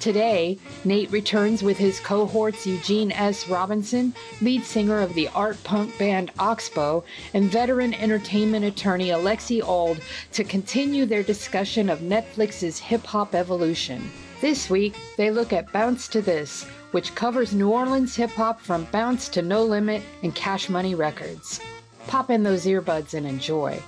Today, Nate returns with his cohorts Eugene S. Robinson, lead singer of the art punk band Oxbow, and veteran entertainment attorney Alexi Auld to continue their discussion of Netflix's hip hop evolution. This week, they look at Bounce to This, which covers New Orleans hip hop from Bounce to No Limit and Cash Money Records. Pop in those earbuds and enjoy.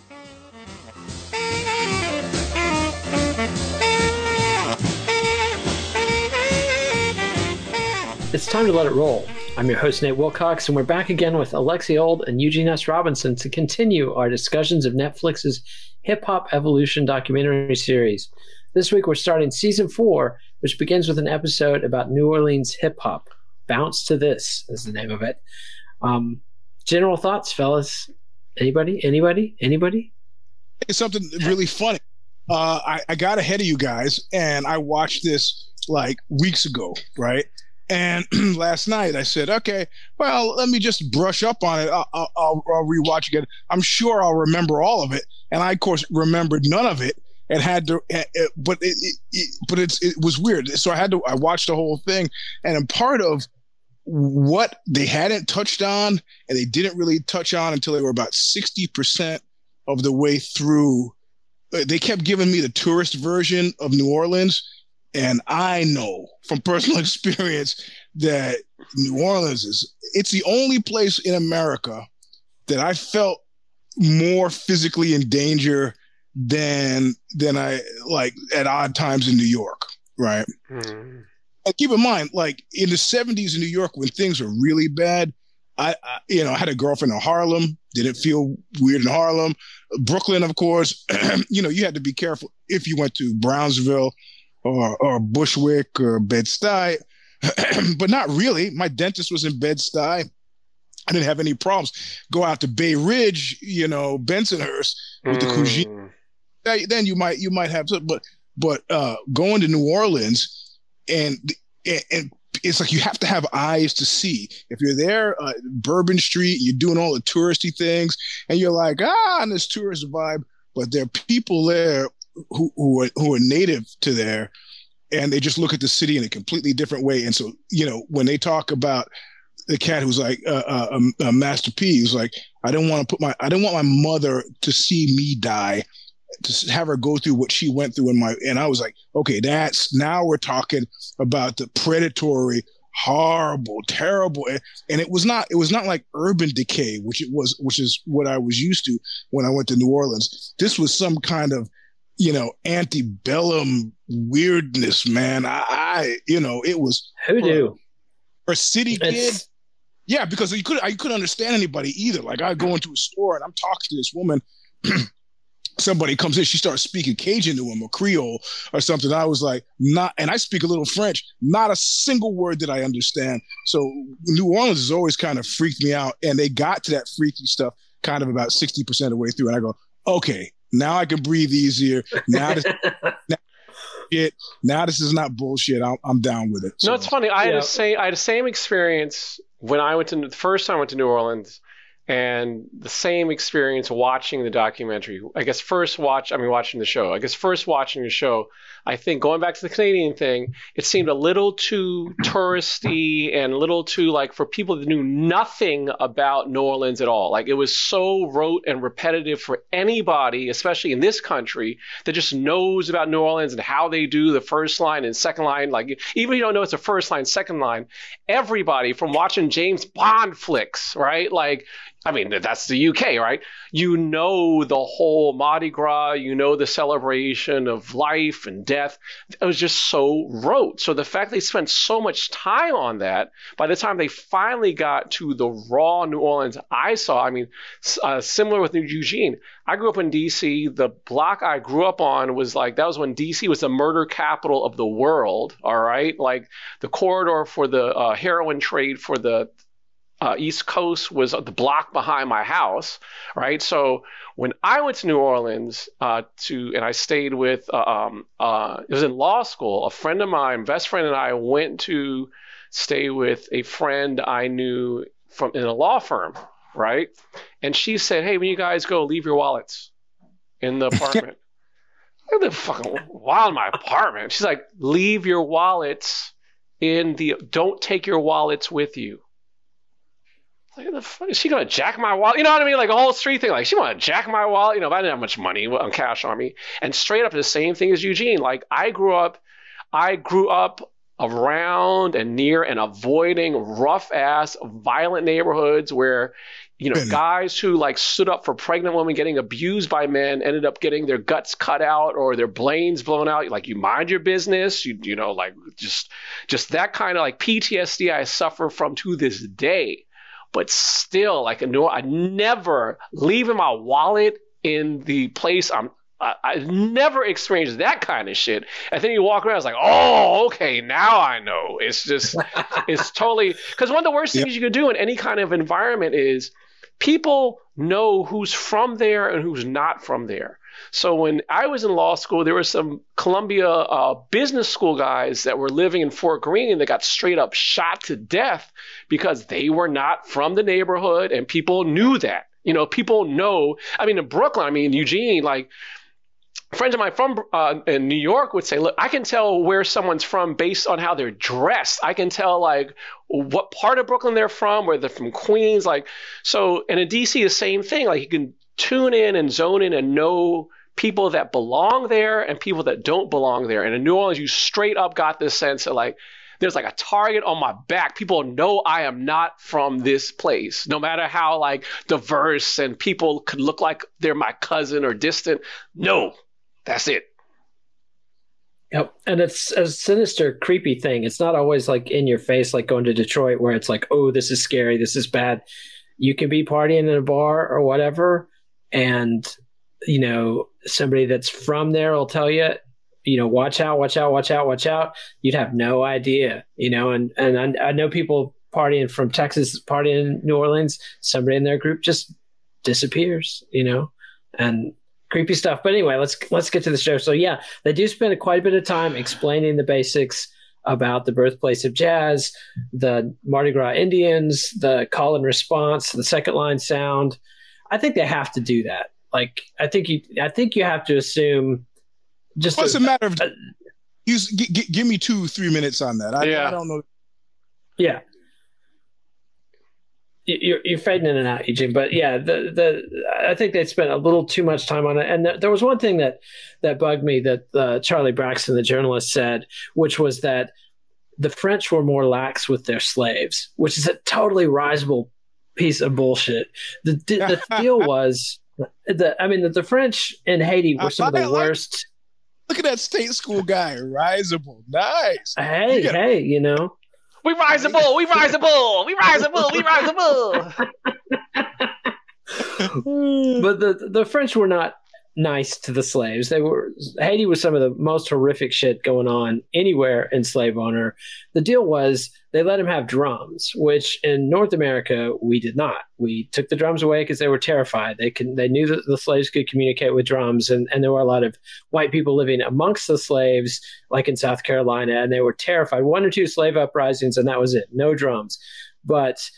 It's time to let it roll. I'm your host, Nate Wilcox, and we're back again with Alexi Auld and Eugene S. Robinson to continue our discussions of Netflix's Hip Hop Evolution documentary series. This week, we're starting season four, which begins with an episode about New Orleans hip hop. Bounce to This is the name of it. Um, general thoughts, fellas? Anybody? Anybody? Anybody? It's something really funny. Uh, I, I got ahead of you guys and I watched this like weeks ago, right? And last night I said, okay, well, let me just brush up on it. I'll, I'll, I'll, rewatch again. I'm sure I'll remember all of it. And I, of course, remembered none of it and had to, but it, it, but it's, it was weird. So I had to, I watched the whole thing. And part of what they hadn't touched on and they didn't really touch on until they were about 60% of the way through, uh, they kept giving me the tourist version of New Orleans and I know from personal experience that New Orleans is it's the only place in America that I felt more physically in danger than than I like at odd times in New York, right? Mm. And keep in mind, like in the 70s in New York when things were really bad, I, I, you know, I had a girlfriend in Harlem, didn't feel weird in Harlem. Brooklyn, of course, you know, you had to be careful if you went to Brownsville or, or Bushwick or Bed-Stuy, but not really. My dentist was in Bed-Stuy. I didn't have any problems. Go out to Bay Ridge, you know, Bensonhurst with mm. the cuisine. Then you might you might have some, but but uh, going to New Orleans and and it's like you have to have eyes to see. If you're there, uh, Bourbon Street, you're doing all the touristy things, and you're like, ah, on this tourist vibe. But there are people there who who are, who are native to there and they just look at the city in a completely different way. And so you know when they talk about the cat who's like uh, um, uh, like I don't want to put my I don't want my mother to see me die to have her go through what she went through in my and I was like okay that's now we're talking about the predatory horrible terrible and it was not it was not like urban decay which it was which is what I was used to when I went to New Orleans. This was some kind of you know, antebellum weirdness, man. I, I you know, it was hoodoo. For a city kid. Yeah, because you could I couldn't understand anybody either. Like I go into a store and I'm talking to this woman. somebody comes in, she starts speaking Cajun to him or Creole or something. I was like, not, and I speak a little French, not a single word that I understand. So New Orleans has always kind of freaked me out. And they got to that freaky stuff kind of about 60% of the way through. And I go, okay, now I can breathe easier. Now this, now, it, now this is not bullshit. I'm, I'm down with it. So. No, it's funny. I yeah. had the same I had the same experience when I went to the first time I went to New Orleans and the same experience watching the documentary. I guess first watch, I mean, watching the show. I guess first watching the show, I think going back to the Canadian thing, it seemed a little too touristy and a little too like for people that knew nothing about New Orleans at all. Like it was so rote and repetitive for anybody, especially in this country, that just knows about New Orleans and how they do the first line and second line. Like even if you don't know it's a first line, second line, everybody from watching James Bond flicks, right? Like I mean, that's the UK, right? You know the whole Mardi Gras, you know the celebration of life and death. It was just so rote. So the fact they spent so much time on that, by the time they finally got to the raw New Orleans I saw, I mean, uh, similar with New Eugene. I grew up in DC. The block I grew up on was like, that was when DC was the murder capital of the world, all right? Like the corridor for the uh, heroin trade for the uh, East Coast was the block behind my house, right? So when I went to New Orleans uh, to, and I stayed with, uh, um, uh, it was in law school. A friend of mine, best friend, and I went to stay with a friend I knew from in a law firm, right? And she said, "Hey, when you guys go, leave your wallets in the apartment." I live fucking wild in my apartment. She's like, "Leave your wallets in the. Don't take your wallets with you." Like, the fuck is she gonna jack my wallet? You know what I mean? Like a whole street thing. Like she wanna jack my wallet. You know, if I didn't have much money on cash on me. And straight up the same thing as Eugene. Like I grew up, I grew up around and near and avoiding rough ass violent neighborhoods where you know guys who like stood up for pregnant women getting abused by men ended up getting their guts cut out or their brains blown out like you mind your business you you know like just just that kind of like PTSD I suffer from to this day but still, like a I never leaving my wallet in the place I'm. I, I never experienced that kind of shit. And then you walk around, it's like, oh, okay, now I know. It's just, it's totally because one of the worst things you can do in any kind of environment is people know who's from there and who's not from there. So when I was in law school, there were some Columbia uh, business school guys that were living in Fort Greene that got straight up shot to death because they were not from the neighborhood, and people knew that. You know, people know. I mean, in Brooklyn, I mean, Eugene, like friends of mine from uh, in New York would say, look, I can tell where someone's from based on how they're dressed. I can tell like what part of Brooklyn they're from, where they're from Queens. Like, so, and in DC, the same thing. Like, you can tune in and zone in and know people that belong there and people that don't belong there. And in New Orleans, you straight up got this sense of like, there's like a target on my back. People know I am not from this place, no matter how like diverse and people could look like they're my cousin or distant. No, that's it. Yep. And it's a sinister, creepy thing. It's not always like in your face, like going to Detroit, where it's like, oh, this is scary, this is bad. You can be partying in a bar or whatever, and you know somebody that's from there will tell you you know watch out watch out watch out watch out. You'd have no idea you know and and i, I know people partying from texas partying in new orleans somebody in their group just disappears you know and creepy stuff. But anyway let's let's get to the show. So yeah they do spend quite a bit of time explaining the basics about the birthplace of jazz the mardi gras indians the call and response the second line sound I think they have to do that. Like, I think you, I think you have to assume. Just what's a, a matter of? Uh, use, g- g- give me two, three minutes on that. I, yeah. I don't know. Yeah. You're, you're fading in and out, Eugene, but yeah, the the I think they spent a little too much time on it. And th- there was one thing that that bugged me that uh, Charlie Braxton, the journalist, said, which was that the French were more lax with their slaves, which is a totally risible piece of bullshit. The the deal was the I mean the, the French in Haiti were some of the worst. Look at that state school guy, risible, nice. Hey, you hey, you know. We risible, we risible, we risible, we risible. but the the French were not nice to the slaves. They were Haiti was some of the most horrific shit going on anywhere in slave owner. The deal was they let him have drums, which in North America we did not. We took the drums away because they were terrified. They can they knew that the slaves could communicate with drums, and, and there were a lot of white people living amongst the slaves, like in South Carolina, and they were terrified. One or two slave uprisings, and that was it. No drums. But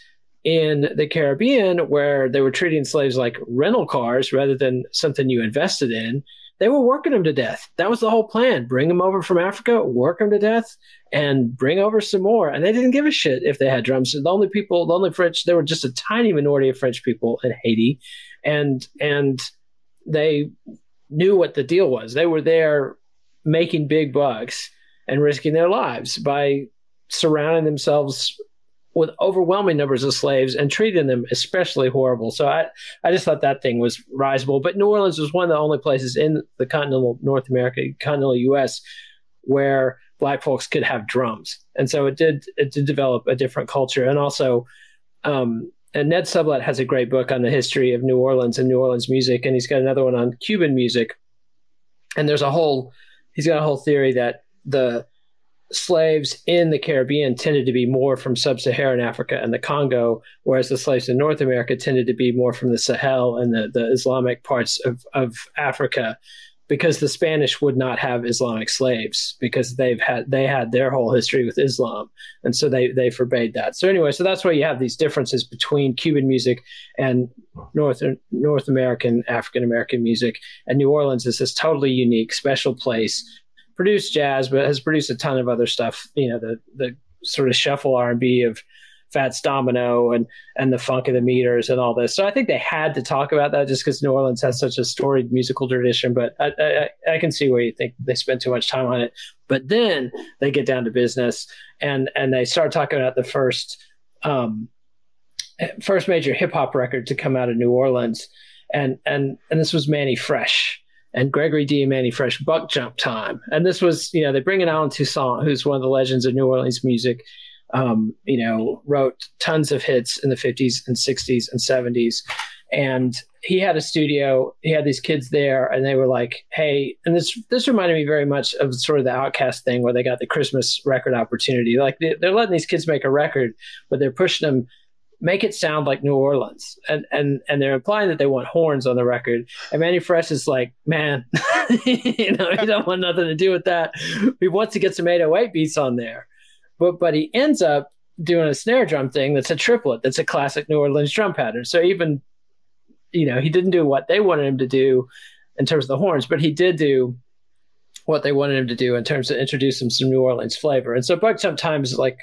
in the Caribbean, where they were treating slaves like rental cars rather than something you invested in, they were working them to death. That was the whole plan. Bring them over from Africa, work them to death, and bring over some more. And they didn't give a shit if they had drums. The only people, the only French, there were just a tiny minority of French people in Haiti, and and they knew what the deal was. They were there making big bucks and risking their lives by surrounding themselves with overwhelming numbers of slaves and treating them especially horrible. So I, I just thought that thing was risible. But New Orleans was one of the only places in the continental North America, continental U.S., where black folks could have drums, and so it did it did develop a different culture. And also, um, and Ned Sublette has a great book on the history of New Orleans and New Orleans music, and he's got another one on Cuban music. And there's a whole he's got a whole theory that the slaves in the Caribbean tended to be more from sub Saharan Africa and the Congo, whereas the slaves in North America tended to be more from the Sahel and the, the Islamic parts of, of Africa because the Spanish would not have Islamic slaves because they've had they had their whole history with Islam and so they they forbade that. So anyway, so that's why you have these differences between Cuban music and North North American African American music. And New Orleans is this totally unique, special place produced jazz, but has produced a ton of other stuff. You know, the the sort of shuffle R and B of Fats Domino and and the funk of the meters and all this. So I think they had to talk about that just because New Orleans has such a storied musical tradition. But I, I, I can see where you think they spent too much time on it. But then they get down to business and and they start talking about the first um, first major hip hop record to come out of New Orleans, and and and this was Mannie Fresh and Gregory D. and Mannie Fresh Buck Jump Time. And this was, you know, they bring in Allen Toussaint, who's one of the legends of New Orleans music. Um, you know, wrote tons of hits in the 50s and 60s and 70s. And he had a studio. He had these kids there, and they were like, "Hey!" And this this reminded me very much of sort of the OutKast thing, where they got the Christmas record opportunity. Like they, they're letting these kids make a record, but they're pushing them make it sound like New Orleans. And and and they're implying that they want horns on the record. And Mannie Fresh is like, man, you know, he don't want nothing to do with that. He wants to get some 808 beats on there. But but he ends up doing a snare drum thing that's a triplet, that's a classic New Orleans drum pattern. So even, you know, he didn't do what they wanted him to do in terms of the horns, but he did do what they wanted him to do in terms of introduce some New Orleans flavor. And so Buck sometimes like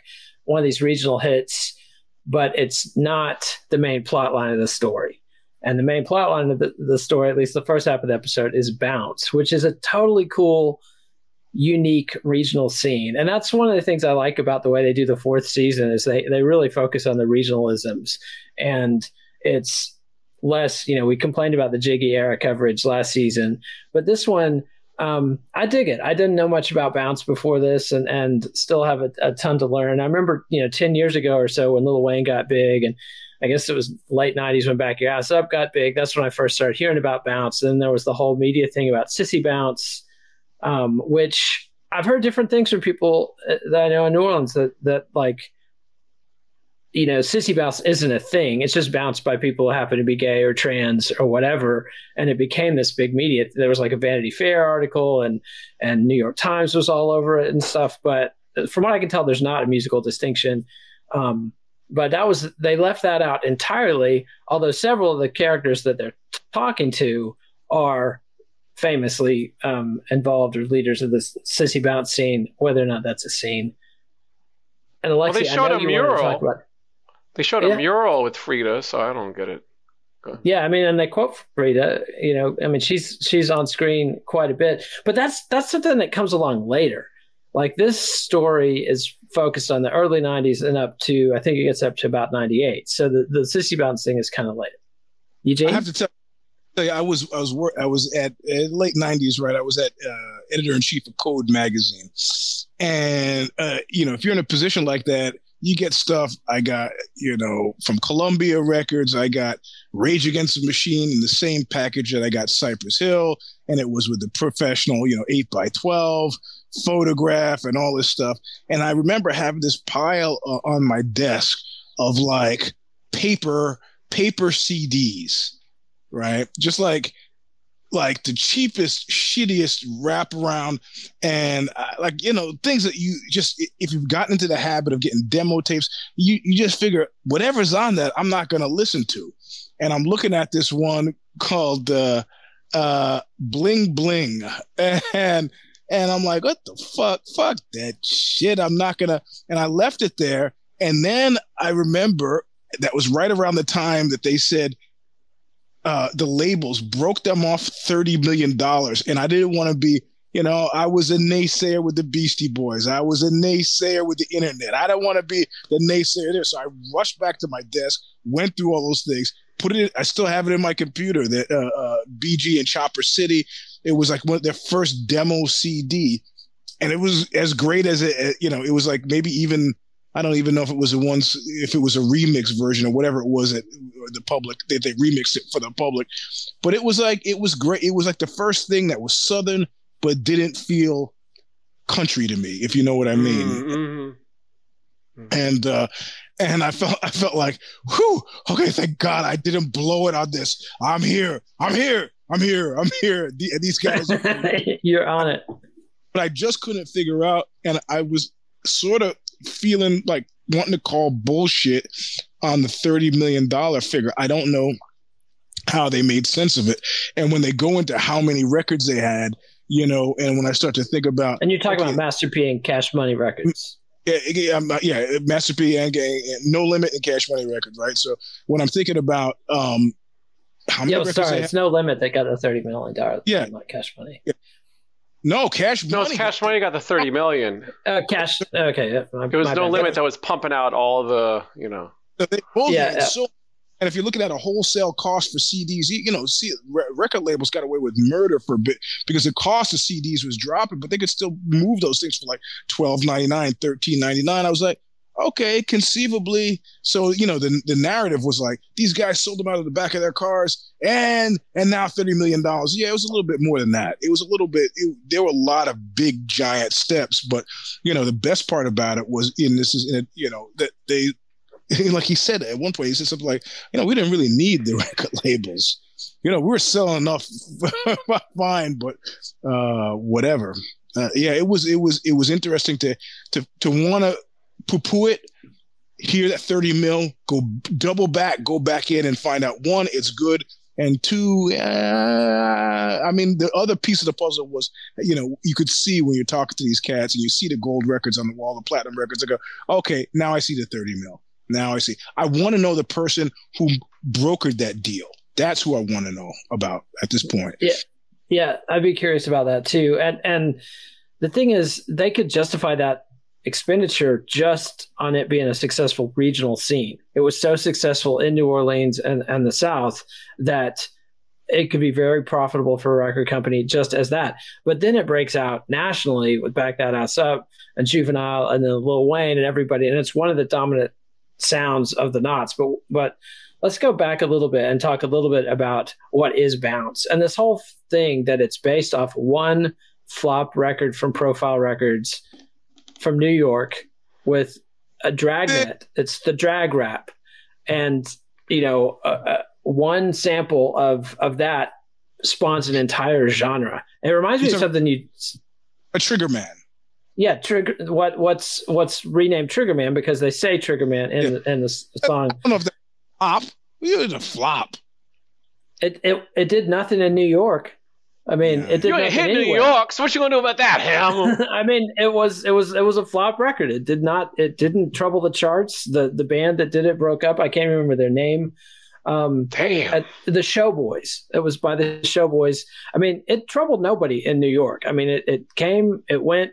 one of these regional hits but it's not the main plot line of the story. And the main plot line of the, the story, at least the first half of the episode, is Bounce, which is a totally cool, unique regional scene. And that's one of the things I like about the way they do the fourth season is they, they really focus on the regionalisms. And it's less, you know, we complained about the Jiggy era coverage last season, but this one um, I dig it. I didn't know much about bounce before this, and and still have a, a, ton to learn. I remember, you know, ten years ago or so when Lil Wayne got big, and I guess it was late '90s when Back Your Ass Up got big. That's when I first started hearing about bounce. Then there was the whole media thing about sissy bounce, um, which I've heard different things from people uh, that I know in New Orleans that that like you know, sissy bounce isn't a thing. It's just bounced by people who happen to be gay or trans or whatever. And it became this big media. There was like a Vanity Fair article and and New York Times was all over it and stuff. But from what I can tell, there's not a musical distinction. Um, but that was they left that out entirely. Although several of the characters that they're talking to are famously um, involved or leaders of this sissy bounce scene, whether or not that's a scene. And Alexi, well, they showed a mural. They showed yeah. a mural with Freedia, so I don't get it. Yeah, I mean, and they quote Freedia. You know, I mean, she's she's on screen quite a bit, but that's that's something that comes along later. Like this story is focused on the early '90s and up to I think it gets up to about '98. So the the sissy bounce thing is kind of late. Eugene? I have to tell. You, I was I was I was at, at late '90s, right? I was at uh, editor in chief of Code magazine, and uh, you know, if you're in a position like that, you get stuff I got, you know, from Columbia Records. I got Rage Against the Machine in the same package that I got Cypress Hill, and it was with the professional, you know, eight by twelve photograph and all this stuff. And I remember having this pile uh, on my desk of like paper paper CDs, right? Just like like the cheapest, shittiest wraparound, and uh, like you know things that you just if you've gotten into the habit of getting demo tapes, you you just figure whatever's on that I'm not gonna listen to, and I'm looking at this one called uh, uh, Bling Bling, and and I'm like, what the fuck, fuck that shit, I'm not gonna, and I left it there, and then I remember that was right around the time that they said uh, the labels broke them off thirty million dollars, and I didn't want to be. You know, I was a naysayer with the Beastie Boys. I was a naysayer with the internet. I don't want to be the naysayer there. So I rushed back to my desk, went through all those things, put it. I still have it in my computer. That uh, uh, BG and Chopper City. It was like one of their first demo CD, and it was as great as it. You know, it was like maybe even I don't even know if it was a once if it was a remix version or whatever it was that the public that they remixed it for the public. But it was like it was great. It was like the first thing that was southern but didn't feel country to me, if you know what I mean. Mm-hmm. mm-hmm. And uh and I felt I felt like, whew, okay, thank God I didn't blow it on this. I'm here. I'm here. I'm here. I'm here. These guys You're on it. But I just couldn't figure out and I was sort of feeling like wanting to call bullshit on the $30 million figure. I don't know how they made sense of it. And when they go into how many records they had, you know, and when I start to think about. And you're talking okay, about Master P and Cash Money Records. Yeah, yeah, yeah, Master P and, and No Limit and Cash Money Records, right? So when I'm thinking about um, how many Yo, sorry, it's No Limit that got a $30 million yeah. Cash Money. Yeah. No, Cash no, Money. No, Cash Money got the thirty million. Uh, cash. Okay, yeah, my, it was no bad. limit that was pumping out all the you know. They both yeah, yeah. So, and if you're looking at a wholesale cost for CDs, you know, see, record labels got away with murder for a bit because the cost of CDs was dropping, but they could still move those things for like twelve ninety nine, thirteen ninety nine. I was like, okay, conceivably. So, you know, the, the narrative was like, these guys sold them out of the back of their cars and and now $30 million. Yeah, it was a little bit more than that. It was a little bit, it, there were a lot of big, giant steps. But, you know, the best part about it was in this is, in you know, that they, like he said at one point, he said something like, you know, we didn't really need the record labels. You know, we were selling enough fine, but uh, whatever. Uh, yeah, it was it was it was interesting to to to want to poo poo it, hear that 30 mil, go double back, go back in and find out one, it's good. And two, uh, I mean, the other piece of the puzzle was, you know, you could see when you're talking to these cats and you see the gold records on the wall, the platinum records, I go, okay, now I see the 30 mil. Now I see. I want to know the person who brokered that deal. That's who I want to know about at this point. Yeah. Yeah. I'd be curious about that too. And, and the thing is, they could justify that expenditure just on it being a successful regional scene. It was so successful in New Orleans and, and the South that it could be very profitable for a record company just as that. But then it breaks out nationally with Back That Ass Up and Juvenile and then Lil Wayne and everybody. And it's one of the dominant sounds of the knots. But but let's go back a little bit and talk a little bit about what is bounce and this whole thing that it's based off one flop record from Profile Records from New York with a dragnet. it's the drag rap, and you know, uh, uh, one sample of of that spawns an entire genre. It reminds me of something you a Trigger Man. Yeah, trigger. What what's what's renamed Trigger Man because they say Trigger Man in yeah. the, in the song. I don't know if that flop. It was a flop. It it it did nothing in New York. I mean, yeah. it did you ain't hit anywhere. New York, so what you gonna do about that, Ham? I mean, it was it was it was a flop record. It did not it didn't trouble the charts. The the band that did it broke up. I can't remember their name. Um, Damn, the Showboys. It was by the Showboys. I mean, it troubled nobody in New York. I mean, it it came, it went,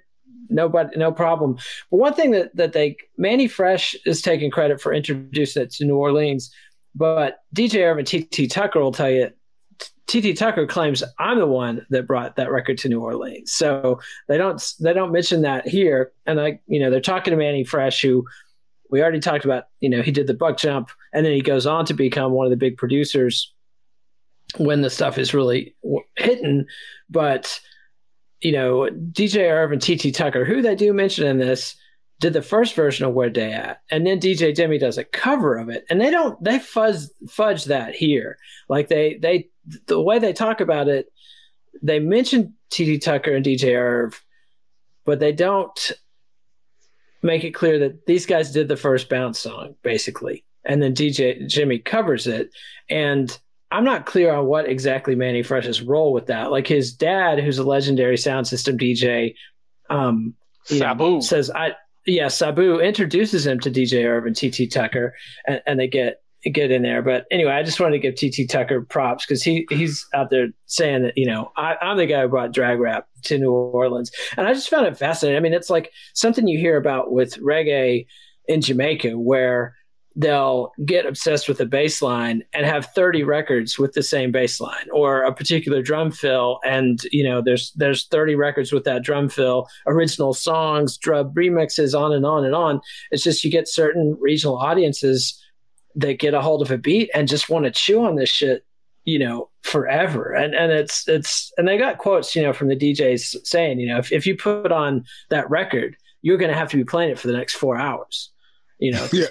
nobody, no problem. But one thing that that they Mannie Fresh is taking credit for introducing it to New Orleans. But DJ Irvin TT Tucker will tell you TT Tucker claims I'm the one that brought that record to New Orleans. So they don't they don't mention that here. And I, you know, they're talking to Mannie Fresh, who We already talked about, you know, he did the buck jump and then he goes on to become one of the big producers when the stuff is really hitting. But, you know, DJ Irv and TT Tucker, who they do mention in this, did the first version of Where They At, and then DJ Jimmy does a cover of it, and they don't they fuzz fudge that here. Like they they the way they talk about it, they mention TT Tucker and DJ Irv, but they don't make it clear that these guys did the first bounce song basically, and then DJ Jimmy covers it, and I'm not clear on what exactly Mannie Fresh's role with that. Like his dad, who's a legendary sound system DJ, um, Sabu know, says I yeah, Sabu introduces him to DJ Irvin, TT Tucker, and, and, they get get in there. But anyway, I just wanted to give TT Tucker props because he he's out there saying that you know I, am the guy who brought drag rap to New Orleans, and I just found it fascinating. I mean, it's like something you hear about with reggae in Jamaica, where they'll get obsessed with a bass line and have 30 records with the same bass line or a particular drum fill and you know there's there's 30 records with that drum fill original songs drum remixes on and on and on. It's just you get certain regional audiences that get a hold of a beat and just want to chew on this shit you know forever. And and it's it's and they got quotes you know from the DJs saying you know if, if you put on that record you're going to have to be playing it for the next 4 hours you know? Yeah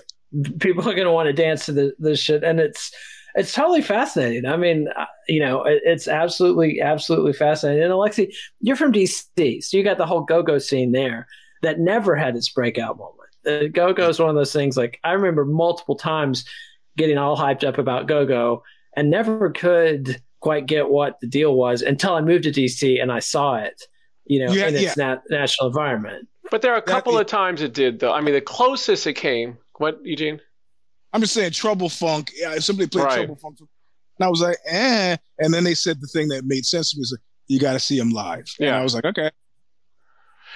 people are going to want to dance to the, the shit and it's it's totally fascinating. I mean uh, you know it, it's absolutely absolutely fascinating. And alexi you're from dc so you got the whole go-go scene there that never had its breakout moment. The go-go is one of those things like i remember multiple times getting all hyped up about go-go and never could quite get what the deal was until i moved to dc and i saw it you know yeah, in its yeah. nat- national environment. But there are a couple that, of times it did though. I mean the closest it came what, Eugene? I'm just saying Trouble Funk. Yeah, somebody played right. Trouble Funk. And I was like, eh. And then they said the thing that made sense to me was like, you got to see him live. Yeah. And I was like, okay.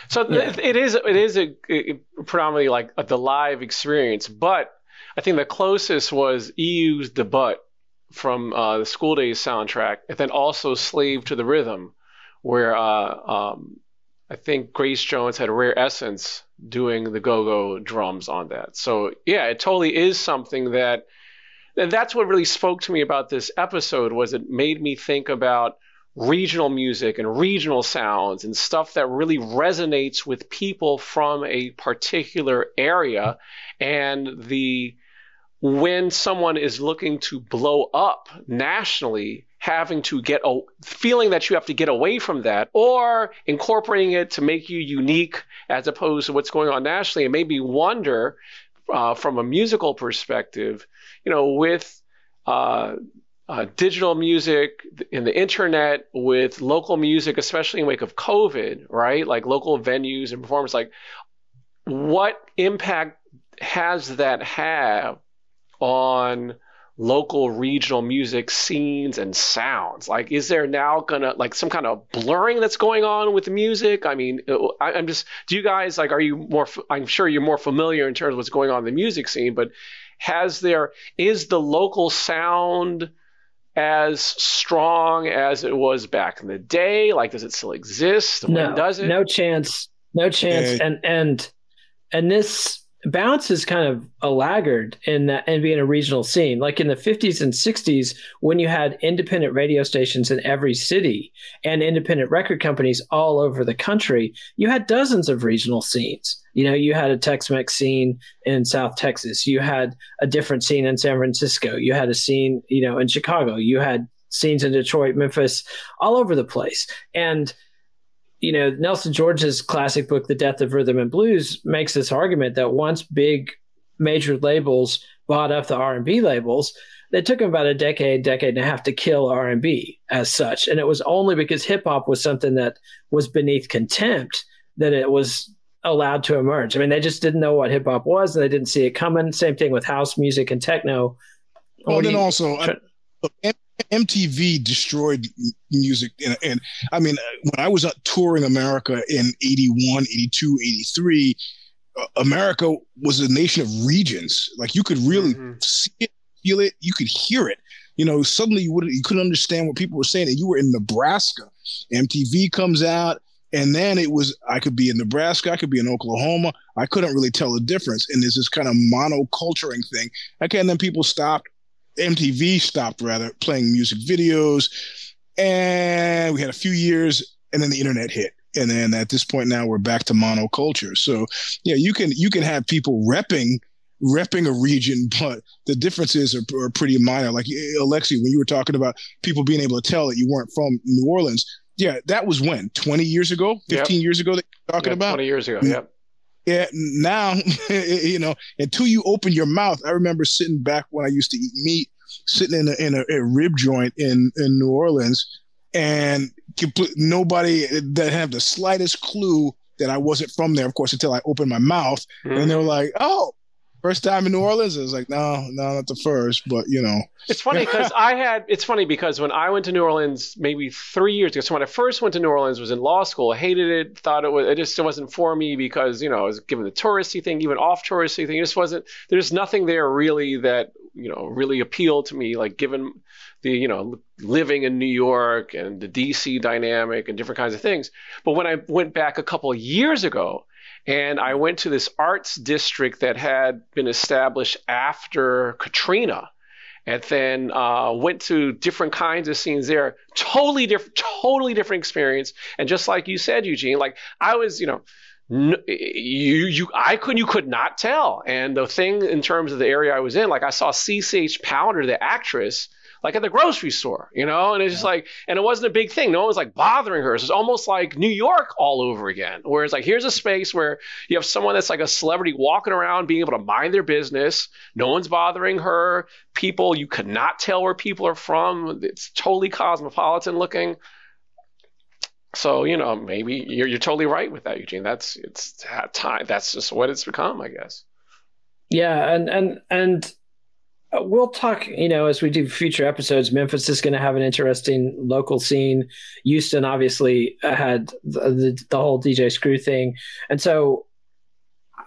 So yeah. it is it is a, a predominantly like a, the live experience, but I think the closest was EU's "The Butt" from uh, the School Daze soundtrack, and then also "Slave to the Rhythm," where uh, um, I think Grace Jones had Rare Essence doing the go-go drums on that. So yeah, it totally is something that and that's what really spoke to me about this episode was it made me think about regional music and regional sounds and stuff that really resonates with people from a particular area and the when someone is looking to blow up nationally having to get a feeling that you have to get away from that or incorporating it to make you unique as opposed to what's going on nationally. and maybe wonder uh, from a musical perspective, you know, with uh, uh, digital music in the internet, with local music, especially in wake of COVID, right? Like local venues and performers, like what impact has that have on local regional music scenes and sounds. Like is there now gonna like some kind of blurring that's going on with the music? I mean uh, I, am just do you guys like are you more i'm sure you're more familiar in terms of what's going on in the music scene but has there is the local sound as strong as it was back in the day? Like does it still exist? No, when does it? no chance no chance. And and and this Bounce is kind of a laggard in that and being a regional scene. Like in the 50s and 60s, when you had independent radio stations in every city and independent record companies all over the country, you had dozens of regional scenes. You know, you had a Tex Mex scene in South Texas, you had a different scene in San Francisco, you had a scene, you know, in Chicago, you had scenes in Detroit, Memphis, all over the place. And you know, Nelson George's classic book, The Death of Rhythm and Blues, makes this argument that once big major labels bought up the R&B labels, it took them about a decade, decade and a half to kill R&B as such. And it was only because hip hop was something that was beneath contempt that it was allowed to emerge. I mean, they just didn't know what hip hop was and they didn't see it coming. Same thing with house music and techno. Well, then also, MTV destroyed music. And, and, I mean, when I was touring America in 81, 82, 83, uh, America was a nation of regions. Like you could really mm-hmm. see it, feel it, you could hear it. You know, suddenly you would you couldn't understand what people were saying. And you were in Nebraska. MTV comes out, And then it was I could be in Nebraska, I could be in Oklahoma. I couldn't really tell the difference. And there's this kind of monoculturing thing. Okay, and then people stopped. MTV stopped rather playing music videos, and we had a few years, and then the internet hit. And then at this point now we're back to monoculture. So yeah, you can you can have people repping repping a region, but the differences are, are pretty minor. Like Alexi, when you were talking about people being able to tell that you weren't from New Orleans, yeah, that was when 20 years ago, 15 yep. years ago that you're talking yeah, about. 20 years ago, mm. yeah. Yeah, now you know, until you open your mouth. I remember sitting back when I used to eat meat, sitting in a, in a, a rib joint in in New Orleans, and nobody that had the slightest clue that I wasn't from there. Of course, until I opened my mouth, mm-hmm. and they were like, "Oh, First time in New Orleans, it was like, no, no, not the first, but you know. It's funny because I had. It's funny because when I went to New Orleans maybe three years ago, so when I first went to New Orleans, was in law school. Hated it. Thought it was. It just wasn't for me because you know I was given the touristy thing, even off touristy thing. It just wasn't. There's nothing there really that you know really appealed to me. Like given the you know living in New York and the DC dynamic and different kinds of things. But when I went back a couple of years ago and I went to this arts district that had been established after Katrina and then uh, went to different kinds of scenes there. Totally different, totally different experience. And just like you said, Eugene, like I was, you know, you you I couldn't you could not tell. And the thing in terms of the area I was in, like I saw CCH Pounder, the actress like at the grocery store, you know? And it's just like, and it wasn't a big thing. No one was like bothering her. It's almost like New York all over again. Whereas like here's a space where you have someone that's like a celebrity walking around, being able to mind their business. No one's bothering her. People, you could not tell where people are from. It's totally cosmopolitan looking. So you know, maybe you're you're totally right with that, Eugene. That's it's that time. That's just what it's become, I guess. Yeah, and and and we'll talk, you know, as we do future episodes. Memphis is going to have an interesting local scene. Houston obviously had the, the, the whole DJ Screw thing. And so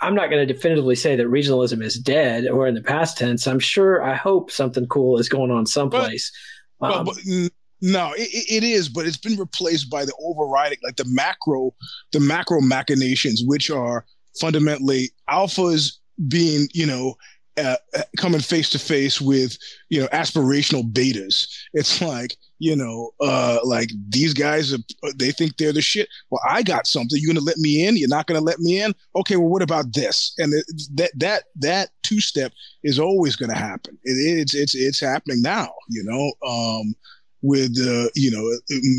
I'm not going to definitively say that regionalism is dead or in the past tense. I'm sure, I hope something cool is going on someplace. But, um, but, but no, it, it is, but it's been replaced by the overriding, like the macro, the macro machinations, which are fundamentally alphas being, you know, uh, coming face to face with you know aspirational betas. It's like you know, uh, like these guys are, they think they're the shit. Well, I got something. You're gonna let me in? You're not gonna let me in? Okay. Well, what about this? And that that that two step is always gonna happen. It, it's it's it's happening now. You know, um, with uh, you know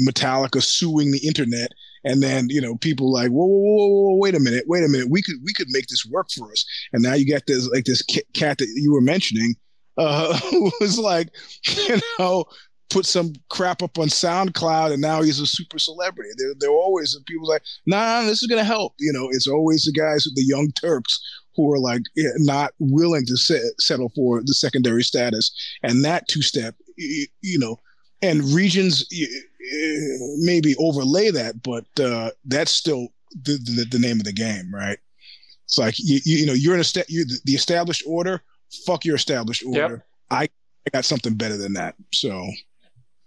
Metallica suing the internet and then you know people like whoa, whoa, whoa, whoa, wait a minute wait a minute we could we could make this work for us and now you got this like this cat that you were mentioning uh who was like you know put some crap up on SoundCloud and now he's a super celebrity. They're, they're always people like, nah, this is gonna help. You know, it's always the guys with the young Turks who are like not willing to set, settle for the secondary status, and that two step, you, you know, and regions maybe overlay that, but uh, that's still the, the, the name of the game, right? It's like you, you know you're in a you the established order. Fuck your established order. Yep. I, I got something better than that. So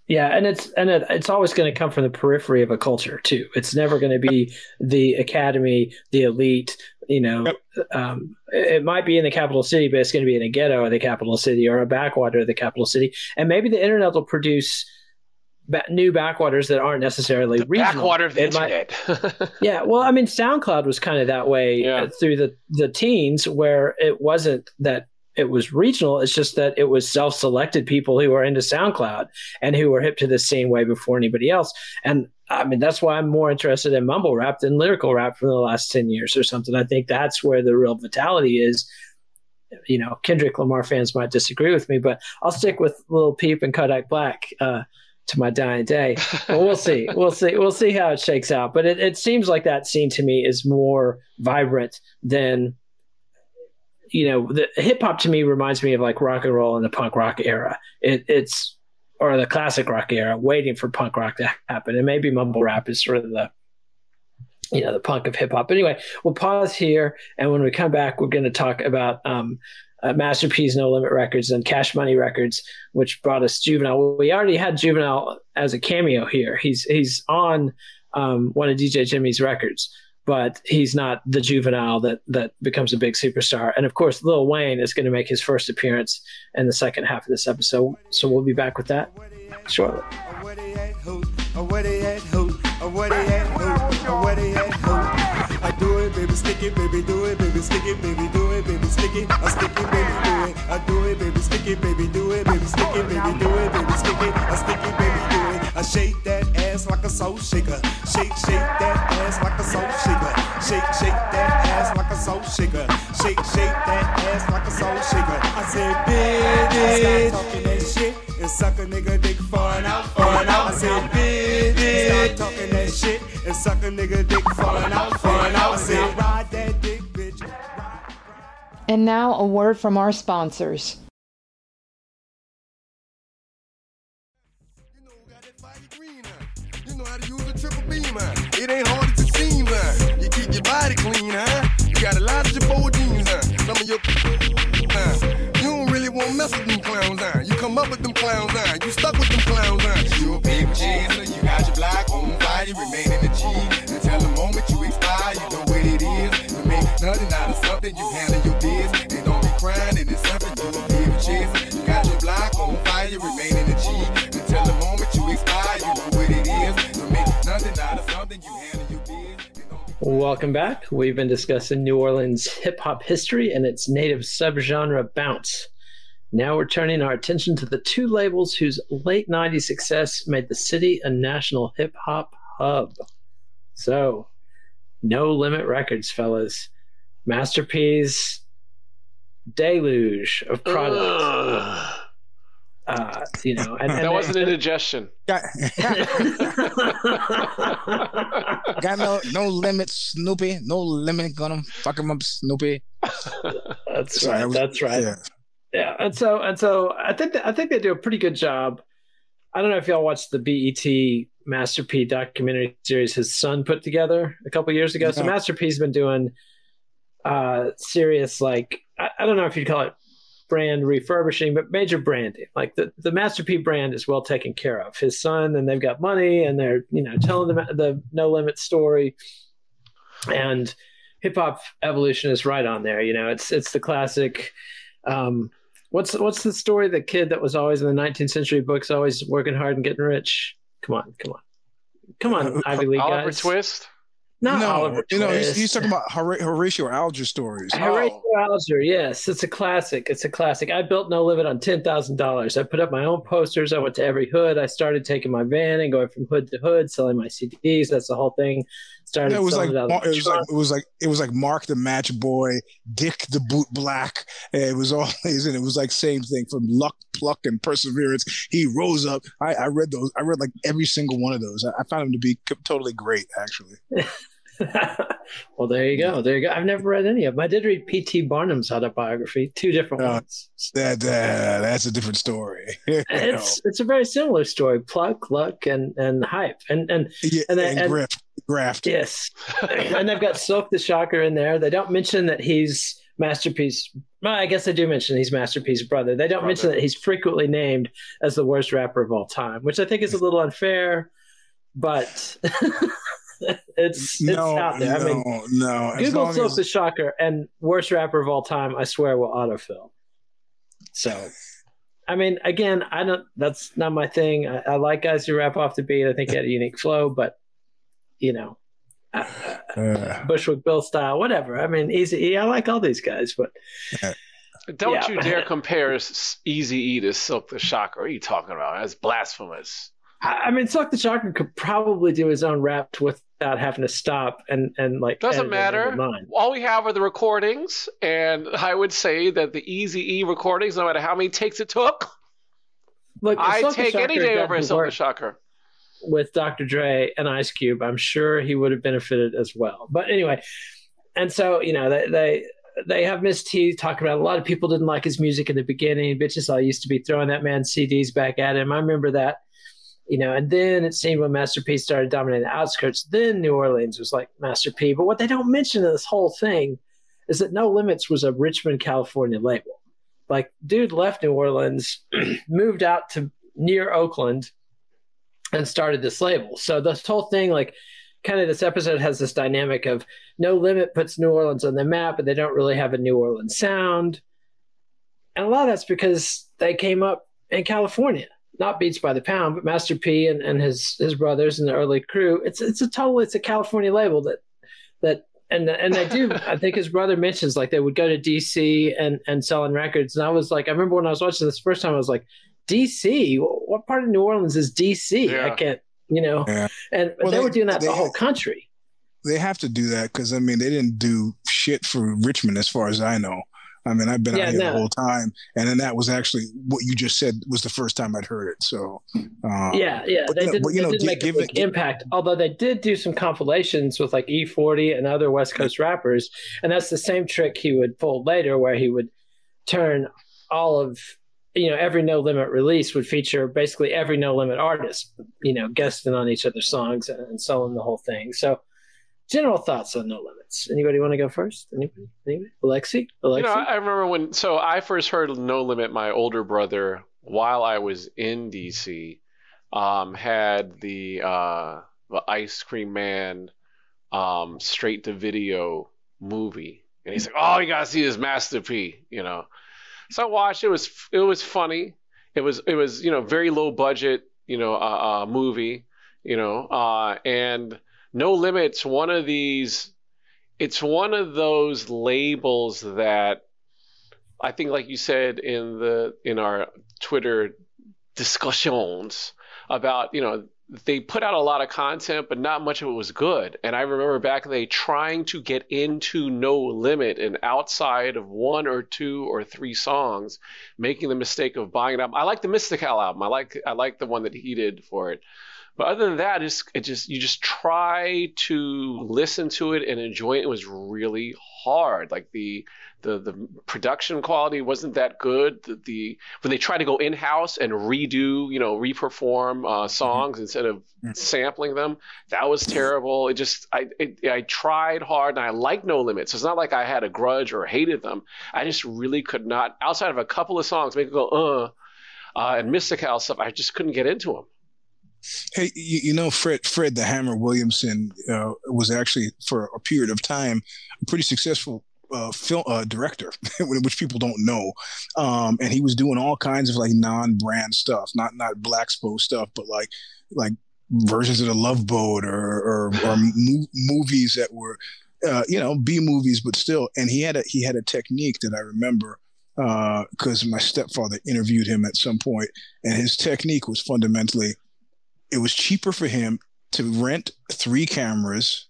yeah, and it's and it, it's always going to come from the periphery of a culture too. It's never going to be the academy, the elite. You know, yep. um, it might be in the capital city, but it's going to be in a ghetto of the capital city or a backwater of the capital city, and maybe the internet will produce new backwaters that aren't necessarily the regional. Backwater of the it internet. Might, yeah, well, I mean, SoundCloud was kind of that way yeah. through the the teens, where it wasn't that it was regional. It's just that it was self selected people who were into SoundCloud and who were hip to the scene way before anybody else. And I mean, that's why I'm more interested in mumble rap than lyrical rap for the last ten years or something. I think that's where the real vitality is. You know, Kendrick Lamar fans might disagree with me, but I'll stick with Lil Peep and Kodak Black. Uh, to my dying day. But we'll see. We'll see. We'll see how it shakes out. But it, it seems like that scene to me is more vibrant than you know, the hip hop to me reminds me of like rock and roll in the punk rock era. It, it's or the classic rock era, waiting for punk rock to happen. And maybe mumble rap is sort of the you know the punk of hip hop. But anyway, we'll pause here, and when we come back, we're going to talk about um, uh, Master P's No Limit Records and Cash Money Records, which brought us Juvenile. We already had Juvenile as a cameo here. He's he's on um, one of DJ Jimmy's records. But he's not the juvenile that that becomes a big superstar. And of course, Lil Wayne is going to make his first appearance in the second half of this episode. So we'll be back with that shortly. Stick it, baby, do it, baby, stick it, baby, do it, baby, stick it, I stick it, baby, do it. I do it, baby, stick it, baby, do it, baby, stick it, baby, do it, baby, stick it, I stick it, baby, do it. I shake that ass like a soul shaker. Shake, shake that ass like a soul shaker. Shake, shake that ass like a soul shaker. Shake, shake that ass like a soul shaker. I said, bitch, stop talking that shit and suck a nigga dick for falling out, falling out. I said, bitch, stop talking that shit and suck a nigga dick for falling out, falling out. I said, ride that dick, bitch. And now a word from our sponsors. You know. It ain't hard? You keep your body clean, huh? You got a lot of jeans, huh? Some of your, huh? You don't really want to mess with them clowns, huh? You come up with them clowns, huh? You stuck with them clowns, huh? You a big you got your block on G. Until the moment you expire, you know what it is. Make nothing out of something, you handle your crying. Got your block on fire. Until the moment you expire, you know what it is. Make nothing out of something, you handle your biz. Welcome back. We've been discussing New Orleans hip hop history and its native subgenre bounce. Now we're turning our attention to the two labels whose late 90s success made the city a national hip hop hub. So, No Limit Records, fellas. Master P's, deluge of product. Ugh. Uh, you know, and, and that wasn't indigestion. Got, got no no limits, Snoopy. No limit. Gonna fuck him up, Snoopy. That's Sorry, right. was- That's right. Yeah. Yeah, and so and so I think that, I think they do a pretty good job. I don't know if y'all watched the BET Master P documentary series his son put together a couple years ago. So Master P's been doing uh serious like I, I don't know if you'd call it brand refurbishing, but major branding. Like the, the Master P brand is well taken care of. His son and they've got money and they're, you know, telling the the no limit story. And hip hop evolution is right on there. You know, it's it's the classic um, what's what's the story? Of The kid that was always in the 19th century books, always working hard and getting rich. Come on, come on, come on, Ivy League Oliver guys. Twist. Not no, Oliver you know, he's, he's talking about Hor- Horatio Alger stories. Horatio Alger, yes, it's a classic. It's a classic. I built No Limit on ten thousand dollars. I put up my own posters. I went to every hood. I started taking my van and going from hood to hood, selling my CDs. That's the whole thing. Started it was like it out it was like it was like it was like Mark the Match Boy, Dick the Boot Black. and It was always and it was like same thing from luck, pluck, and perseverance. He rose up. I, I read those. I read like every single one of those. I, I found him to be totally great, actually. well, there you go. There you go. I've never read any of them. I did read P.T. Barnum's autobiography, two different Uh, ones. That uh, that's a different story. It's it's a very similar story: pluck, luck, and and hype, and and yeah, and and, and- grift, graft. yes, and they've got Silk the Shocker in there. They don't mention that he's Master P's. Well, I guess they do mention he's Master P's brother. They don't mention that he's frequently named as the worst rapper of all time, which I think is a little unfair, but it's it's out there. I mean, no, no. As Google long Silk as- the Shocker and worst rapper of all time, I swear will autofill. So, I mean, again, I don't. That's not my thing. I, I like guys who rap off the beat. I think he had a unique flow, but you know, uh, uh, Bushwick Bill style, whatever. I mean, easy. I like all these guys, but Don't Yeah. you dare compare Easy E to Silk the Shocker. What are you talking about? That's blasphemous. I, I mean, Silk the Shocker could probably do his own rap without having to stop and and like Doesn't edit it in matter. All we have are the recordings, and I would say that the Easy E recordings, no matter how many takes it took, Look, I take any day over the work- Shocker. with Dr. Dre and Ice Cube, I'm sure he would have benefited as well. But anyway, and so you know they they they have Miss T talking about a lot of people didn't like his music in the beginning. Bitches all used to be throwing that man CDs back at him. I remember that. You know, and then it seemed when Master P started dominating the outskirts, then New Orleans was like Master P. But what they don't mention in this whole thing is that No Limits was a Richmond, California label. Like, dude left New Orleans, moved out to near Oakland, and started this label. So this whole thing, like kind of this episode has this dynamic of No Limit puts New Orleans on the map, but they don't really have a New Orleans sound. And a lot of that's because they came up in California, not Beats by the Pound, but Master P and, and his his brothers and the early crew. It's it's a total it's a California label that that and and they do. I think his brother mentions like they would go to DC and and selling records. And I was like, I remember when I was watching this first time, I was like, DC. What part of New Orleans is DC? Yeah. I can't, you know. Yeah. And Well, they, they- were doing that they- the whole country. They have to do that because I mean they didn't do shit for Richmond as far as I know. I mean I've been Yeah, out here no. the whole time, and then that was actually what you just said was the first time I'd heard it. So uh, yeah, yeah. but, They you know, didn't, but, you they know, didn't make give a it- big impact. Although they did do some compilations with like E-40 and other West Coast rappers, and that's the same trick he would pull later, where he would turn all of you know every No Limit release would feature basically every No Limit artist, you know, guesting on each other's songs and, and selling the whole thing. So, general thoughts on No Limits. Anybody want to go first? Anybody? Anybody? Alexi? Alexi? You know, I remember when. So I first heard No Limit. My older brother, while I was in DC, um, had the uh, the Ice Cream Man um, straight to video movie, and he's like, "Oh, you gotta see this masterpiece," you know. So I watched. It was it was funny. It was it was you know very low budget you know uh, uh, movie you know uh, and No Limits one of these it's one of those labels that I think, like you said in the in our Twitter discussions about, you know, they put out a lot of content, but not much of it was good. And I remember back in the day trying to get into No Limit and outside of one or two or three songs, making the mistake of buying it up. I like the Mystikal album. I like I like the one that he did for it. But other than that, it's, it just you just try to listen to it and enjoy it. It was really hard. Like the the the production quality wasn't that good. The, the when they tried to go in house and redo, you know, reperform uh, songs instead of sampling them, that was terrible. It just I it, I tried hard and I like No Limits. It's not like I had a grudge or hated them. I just really could not. Outside of a couple of songs, make it go uh. Uh, and Mystikal stuff, I just couldn't get into them. Hey, you, you know, Fred Fred the Hammer Williamson uh, was actually for a period of time a pretty successful uh, film uh, director, which people don't know. Um, and he was doing all kinds of like non-brand stuff, not not Black Expo stuff, but like like versions of the Love Boat or or, or mo- movies that were uh, you know B movies, but still. And he had a he had a technique that I remember because my stepfather interviewed him at some point, and his technique was fundamentally it was cheaper for him to rent three cameras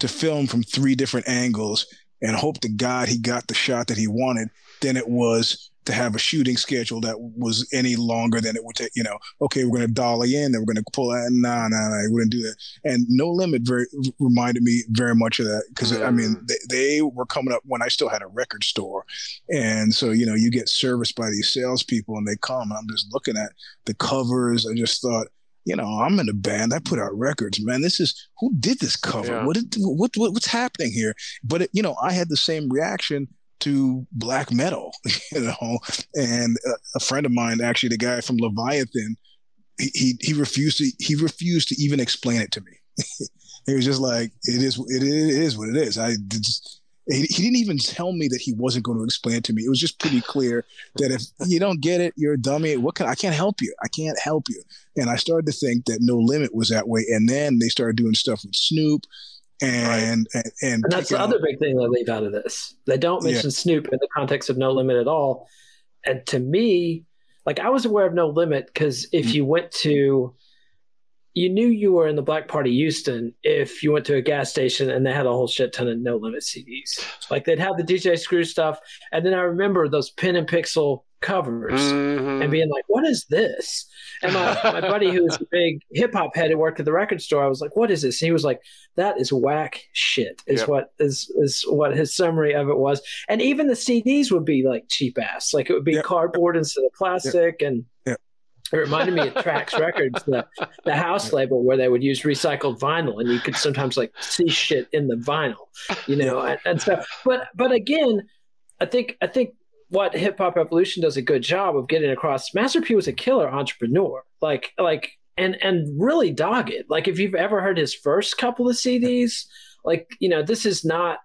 to film from three different angles and hope to God he got the shot that he wanted than it was to have a shooting schedule that was any longer than it would take. You know, okay, we're going to dolly in, then we're going to pull out. Nah, nah, nah, we wouldn't do that. And No Limit very reminded me very much of that because I mean mm. they, they were coming up when I still had a record store, and so you know you get serviced by these salespeople and they come and I'm just looking at the covers. I just thought you know, I'm in a band. I put out records, man. This is who did this cover? Yeah. What, did, what what what's happening here? But it, you know, I had the same reaction to black metal, you know. And a, a friend of mine, actually, the guy from Leviathan, he he, he refused to he refused to even explain it to me. he was just like, "It is it is what it is." I just, he, he didn't even tell me that he wasn't going to explain it to me. It was just pretty clear that if you don't get it, you're a dummy. What can I can't help you. I can't help you. And I started to think that No Limit was that way. And then they started doing stuff with Snoop and and, and, And that's the other up- big thing they leave out of this. They don't Yeah. mention Snoop in the context of No Limit at all. And to me, like I was aware of No Limit because if Mm. you went to, you knew you were in the Black Party Houston if you went to a gas station and they had a whole shit ton of No Limit CDs. Like they'd have the DJ Screw stuff, and then I remember those Pen and Pixel covers Mhm. and being like, "What is this?" And my, my buddy, who was a big hip hop head who worked at the record store, I was like, "What is this?" And he was like, "That is whack shit." Is Yep. what is is what his summary of it was. And even the CDs would be like cheap ass, like it would be Yep. cardboard instead of plastic, and Yep. It reminded me of Trax Records, the the house label where they would use recycled vinyl, and you could sometimes like see shit in the vinyl, you know, and, and stuff. But but again, I think I think what Hip Hop Evolution does a good job of getting across. Master P was a killer entrepreneur. Like like and and really dogged. Like if you've ever heard his first couple of CDs, like you know, this is not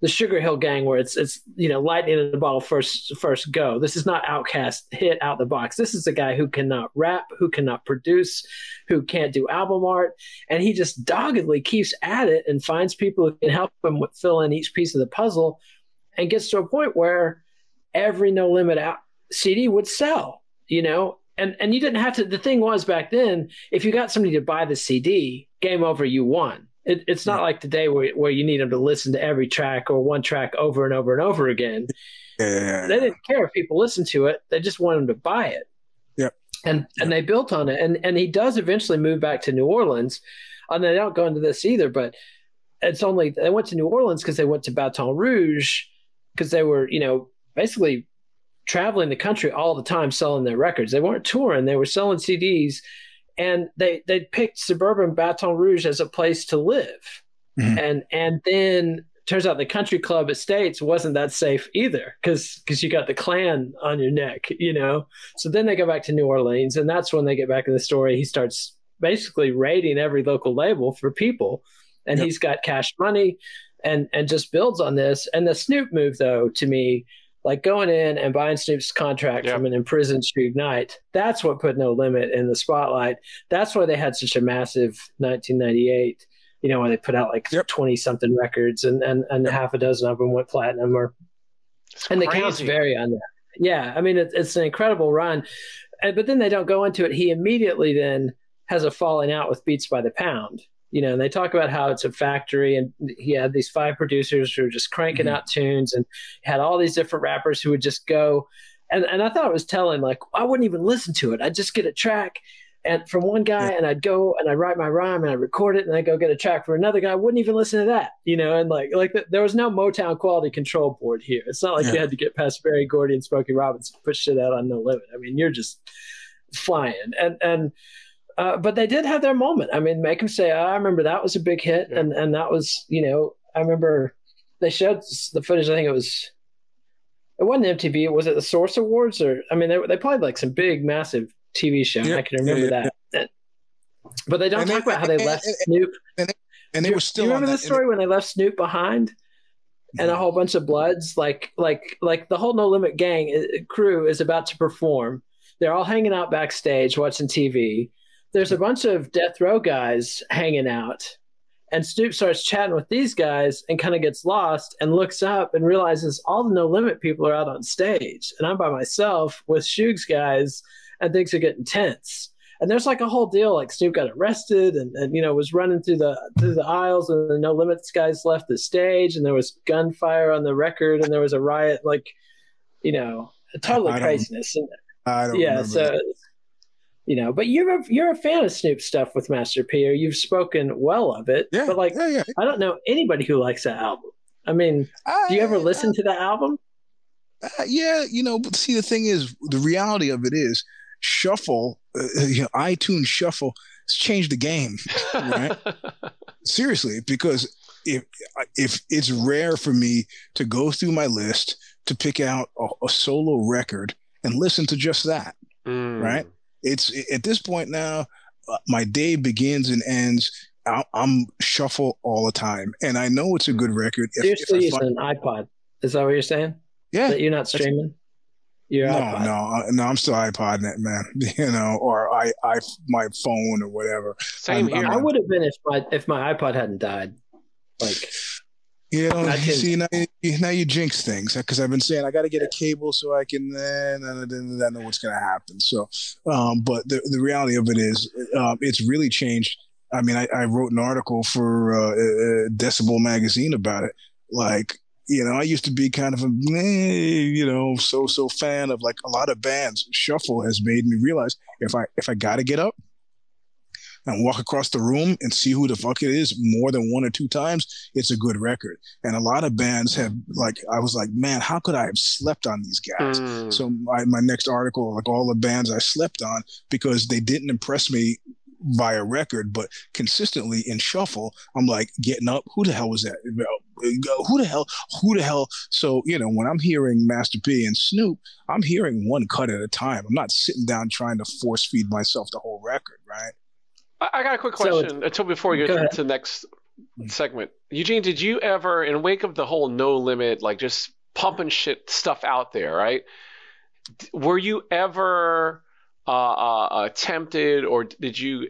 the Sugarhill Gang where it's it's you know lightning in the bottle first first go. This is not OutKast hit out the box. This is a guy who cannot rap, who cannot produce, who can't do album art, and he just doggedly keeps at it and finds people who can help him fill in each piece of the puzzle, and gets to a point where every No Limit out CD would sell. You know, and and you didn't have to. The thing was back then, if you got somebody to buy the CD, game over, you won it, it's not like today where, where you need them to listen to every track or one track over and over and over again. Yeah. They didn't care if people listened to it; they just wanted them to buy it. Yep. And and they built on it. And and he does eventually move back to New Orleans. And they don't go into this either, but it's only they went to New Orleans because they went to Baton Rouge because they were you know basically traveling the country all the time selling their records. They weren't touring; they were selling CDs and they they picked suburban Baton Rouge as a place to live, mm-hmm. and and then turns out the country club estates wasn't that safe either because because you got the Klan on your neck, you know. So then they go back to New Orleans, and that's when they get back in the story. He starts basically raiding every local label for people, and yep. he's got cash money, and and just builds on this. And the Snoop move, though, to me like going in and buying Snoop's contract yep. from an imprisoned Suge Knight, that's what put No Limit in the spotlight. That's why they had such a massive 1998, you know, when they put out like 20 yep. something records and, and, and yep. half a dozen of them went platinum or, it's and crazy. the counts vary on that. Yeah. I mean, it, it's an incredible run. But then they don't go into it. He immediately then has a falling out with Beats by the Pound you know, and they talk about how it's a factory, and he had these five producers who were just cranking mm-hmm. out tunes, and had all these different rappers who would just go, and and I thought it was telling. Like I wouldn't even listen to it; I'd just get a track, and from one guy, yeah. and I'd go and I'd write my rhyme and I'd record it, and I'd go get a track for another guy. I wouldn't even listen to that, you know, and like like the, there was no Motown quality control board here. It's not like yeah. you had to get past Berry Gordy and Smokey Robinson to put shit out on No Limit. I mean, you're just flying, and and uh, but they did have their moment. I mean, make them say, oh, "I remember that was a big hit," yeah. and and that was, you know, I remember they showed the footage. I think it was, it wasn't MTV. It was it the Source Awards or? I mean, they they played like some big, massive TV show. Yeah. I can remember yeah, that. But they don't and talk they, about how they and, left and, Snoop. And, and they were still. Do you remember the story when they left Snoop behind? and a whole bunch of bloods like like like the whole no limit gang uh, crew is about to perform they're all hanging out backstage watching tv there's a bunch of death row guys hanging out and Snoop starts chatting with these guys and kind of gets lost and looks up and realizes all the no limit people are out on stage and I'm by myself with Suge's guys and things are getting tense. And there's like a whole deal like Snoop got arrested and, and you know was running through the through the aisles and the no limits guys left the stage and there was gunfire on the record and there was a riot like you know total craziness. And, I don't yeah, so that you know but you're a, you're a fan of snoop stuff with master p or you've spoken well of it yeah, but like yeah, yeah. i don't know anybody who likes that album i mean do you ever listen to that album uh, yeah you know but see the thing is the reality of it is shuffle uh, you know itunes shuffle has changed the game right seriously because if if it's rare for me to go through my list to pick out a, a solo record and listen to just that mm. right it's at this point now, uh, my day begins and ends. I, am shuffle all the time, and I know it's a good record. If, you're still using find... an iPod. Is that what you're saying? Yeah, that you're not streaming. Your no, iPod. no, uh, no. I'm still iPod net man. You know, or I, I, my phone or whatever. Same I'm, here. I'm, i would have been if my if my iPod hadn't died. Like you know, you see now you, now you jinx things because I've been saying I got to get a cable so I can. Eh, then I know what's going to happen. So, um, but the the reality of it is, um, it's really changed. I mean, I, I wrote an article for uh, uh, Decibel magazine about it. Like, you know, I used to be kind of a, you know, so so fan of like a lot of bands. Shuffle has made me realize if I if I got to get up, and walk across the room and see who the fuck it is more than one or two times, it's a good record. And a lot of bands have like I was like, man, how could I have slept on these guys? Mm. So my, my next article, like all the bands I slept on because they didn't impress me via record, but consistently in shuffle, I'm like getting up. Who the hell was that? Who the hell? Who the hell? So you know, when I'm hearing Master P and Snoop, I'm hearing one cut at a time. I'm not sitting down trying to force feed myself the whole record, right? I, got a quick So question until before we Go go to the next segment. Eugene, did you ever, in wake of the whole no limit, like just pumping shit stuff out there, right? Were you ever uh, uh, uh, tempted, or did you?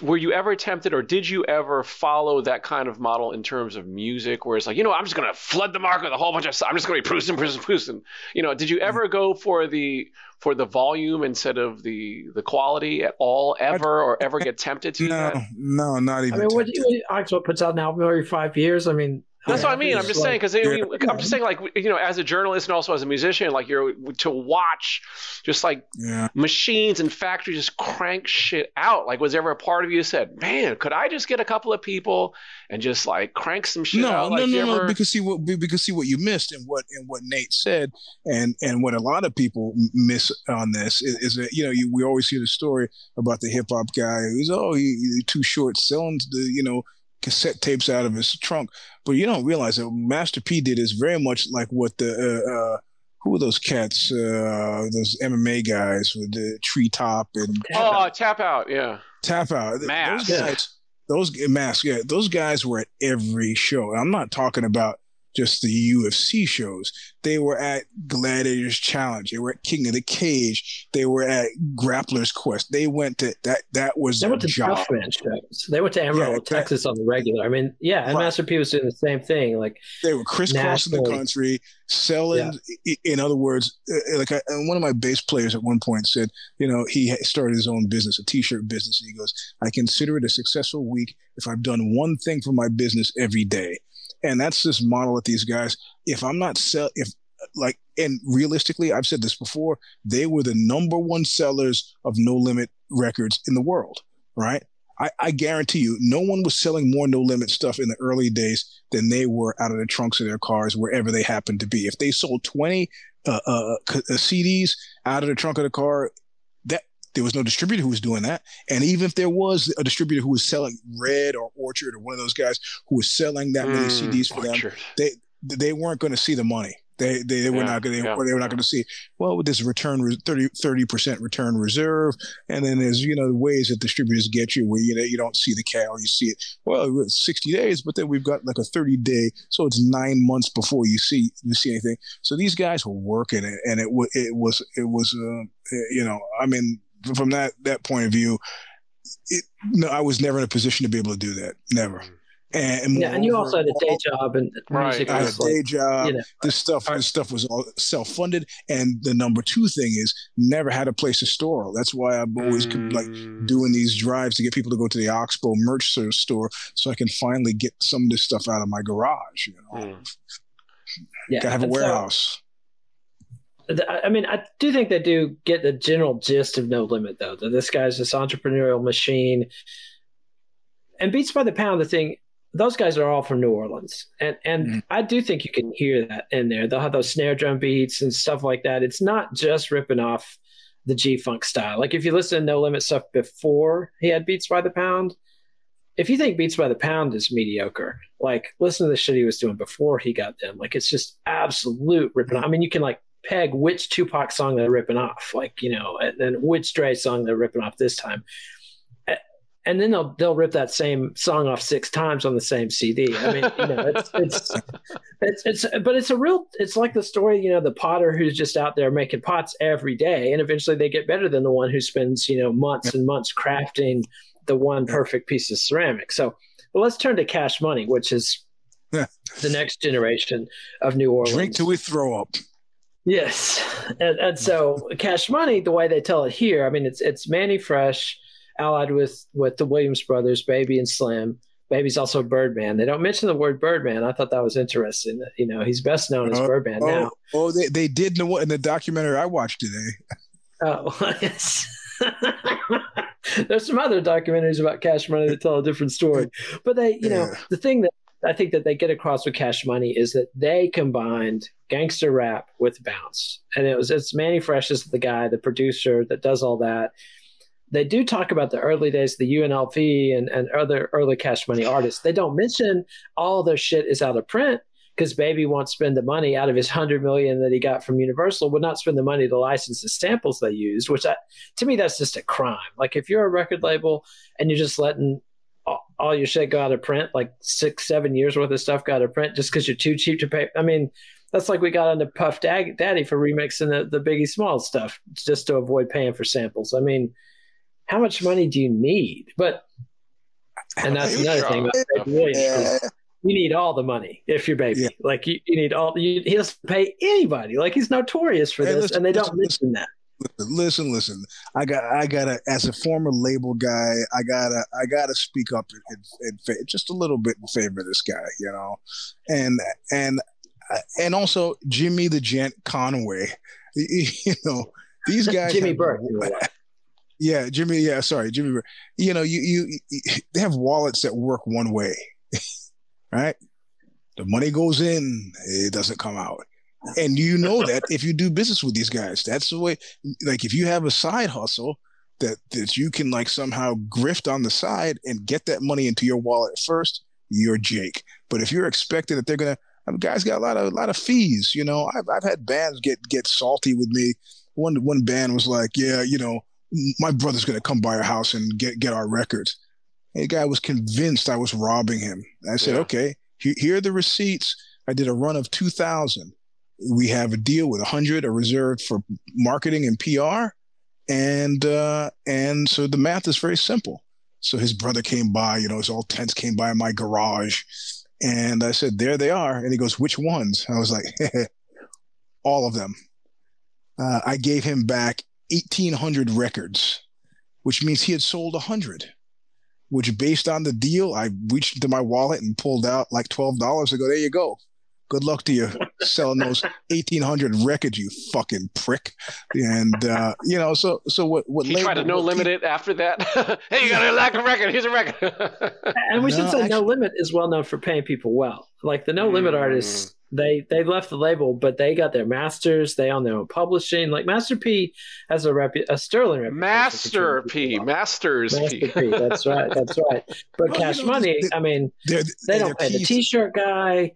Were you ever tempted, or did you ever follow that kind of model in terms of music, where it's like, you know, I'm just gonna flood the market with a whole bunch of. I'm just gonna be producing, producing, producing. You know, did you ever go for the for the volume instead of the the quality at all, ever, or ever get tempted to? No, that? no, not even. I mean, what, tempted. what Oxbow puts out an album every five years. I mean, That's yeah, what I mean. I'm just like- saying because I'm just saying like you know, as a journalist and also as a musician, like you're to watch just like yeah. machines and factories just crank shit out. Like, was there ever a part of you said, "Man, could I just get a couple of people and just like crank some shit no, out?" no, Like, you no, no. ever- Because see what be- because see what you missed and what and what Nate said and and what a lot of people miss on this is, is that you know you, we always hear the story about the hip hop guy who's oh he, he too short selling the you know cassette tapes out of his trunk, but you don't realize that Master P did is very much like what the uh, uh, who were those cats uh, those MMA guys with the treetop and oh, uh, tap out, yeah. tap out. Mask. Those guys, those mask, yeah, those guys were at every show. And I'm not talking about just the UFC shows. They were at Gladiators Challenge. They were at King of the Cage. They were at Grappler's Quest. They went to that. That was They went to job. Tough Man shows. They went to Amarillo, Yeah, that- Texas on the regular. I mean, yeah, and Right. Master P was doing the same thing. Like, They were crisscrossing the country, selling. i- In other words, uh, like I, and one of my bass players at one point said, you know, he started his own business, a T-shirt business, and he goes, "I consider it a successful week if I've done one thing for my business every day." And that's this model that these guys. If I'm not sell, if like, and realistically, I've said this before, they were the number one sellers of No Limit records in the world, right? I, I guarantee you, no one was selling more No Limit stuff in the early days than they were out of the trunks of their cars, wherever they happened to be. If they sold 20 uh, uh, uh, CDs out of the trunk of the car, there was no distributor who was doing that. And even if there was a distributor who was selling Red or Orchard or one of those guys who was selling that many Mm, CDs for them, they they weren't going to see the money. They they, they were Yeah, not going. They, yeah, they were not going to see. Well, with this return 30 percent return reserve, and then there's you know ways that distributors get you where you know you don't see the cow, you see it. Well, it's 60 days, but then we've got like a 30 day, so it's nine months before you see you see anything. So these guys were working it, and it was it was it was uh, you know I mean from that that point of view, it, no, I was never in a position to be able to do that, never. And, yeah, and you also had a day job and Right. music I had was a like, day job. you know, This stuff, this stuff was all self-funded. And the number two thing is never had a place to store. That's why I'm always like Mm. doing these drives to get people to go to the Oxbow merch store- store so I can finally get some of this stuff out of my garage. You know, Mm. yeah. gotta have a and so- warehouse. th- I mean, I do think they do get the general gist of No Limit, though. That this guy's this entrepreneurial machine. And Beats by the Pound, the thing, those guys are all from New Orleans, and and Mhm. I do think you can hear that in there. They'll have those snare drum beats and stuff like that. It's not just ripping off the G Funk style. Like if you listen to No Limit stuff before he had Beats by the Pound, if you think Beats by the Pound is mediocre, like listen to the shit he was doing before he got them. Like it's just absolute ripping. off. I mean, you can like peg which Tupac song they're ripping off, like you know, and then which Dre song they're ripping off this time. And then they'll they'll rip that same song off six times on the same CD. I mean, you know, it's it's it's it's but it's a real it's like the story, you know, the potter who's just out there making pots every day, and eventually they get better than the one who spends you know months and months crafting the one perfect piece of ceramic. So, but let's turn to Cash Money, which is Yeah. the next generation of New Orleans. Drink till we throw up. Yes, and, and so Cash Money, the way they tell it here, I mean, it's it's Mannie Fresh, allied with with the Williams brothers, Baby and Slim. Baby's also Birdman. They don't mention the word Birdman. I thought that was interesting. You know, he's best known as uh-huh. Oh, Birdman now. Oh, oh, they, they did in the, in the documentary I watched today. Oh, yes. There's some other documentaries about Cash Money that tell a different story. But they, you know, the thing that I think that they get across with Cash Money is that they combined gangster rap with bounce. And it was it's Mannie Fresh is the guy, the producer that does all that. They do talk about the early days, the UNLV and, and other early Cash Money artists. They don't mention all their shit is out of print because Baby won't spend the money out of his hundred million that he got from Universal, would not spend the money to license the samples they used. Which I, to me, that's just a crime. Like if you're a record label and you're just letting all, your shit go out of print, like six, seven years worth of stuff got out of print, just because you're too cheap to pay. I mean, that's like we got into Puff Daddy, for remixing the, the Biggie Small stuff just to avoid paying for samples. I mean, how much money do you need? But and that's another thing. About you need all the money if you're baby. Yeah. Like you, you need all. You, he doesn't pay anybody. Like he's notorious for Hey, this, listen, and they don't listen, mention that. Listen listen. I got i gotta as a former label guy i gotta i gotta speak up in, in, in just a little bit in favor of this guy you know? And and and also jimmy the gent conway. You know these guys Jimmy have- Burke. yeah jimmy yeah sorry jimmy Burke. you know you, you you they have wallets that work one way right? The money goes in it doesn't come out and you know that if you do business with these guys that's the way like if you have a side hustle that that you can like somehow grift on the side and get that money into your wallet first you're jake. But if you're expecting that they're gonna I mean, guys got a lot of a lot of fees you know? I've, I've had bands get get salty with me. One one band was like yeah you know my brother's gonna come by our house and get get our records. And the guy was convinced i was robbing him. I said Yeah. okay he- here are the receipts. I did a run of 2000 we have a deal with 100 are reserved for marketing and pr and uh and so the math is very simple. So his brother came by you know his all tents came by my garage. And i said there they are. And he goes which ones? I was like all of them. Uh, i gave him back 1800 records which means he had sold 100 which based on the deal i reached into my wallet and pulled out like $12 i go there you go. Good luck to you selling those 1800 records you fucking prick and uh you know so so what what He tried to no what limit it after that. hey, you got a lack of record. Here's a record. And we should No, say No Limit is well known for paying people well. Like the No Limit Mm. artists, they they left the label, but they got their masters. They own their own publishing. Like Master P has a repu- a sterling reputation. Master P. Masters Master P. P. That's right. That's right. But Well, you Cash know, Money, this- I mean, they're, they don't pay the T-shirt guy.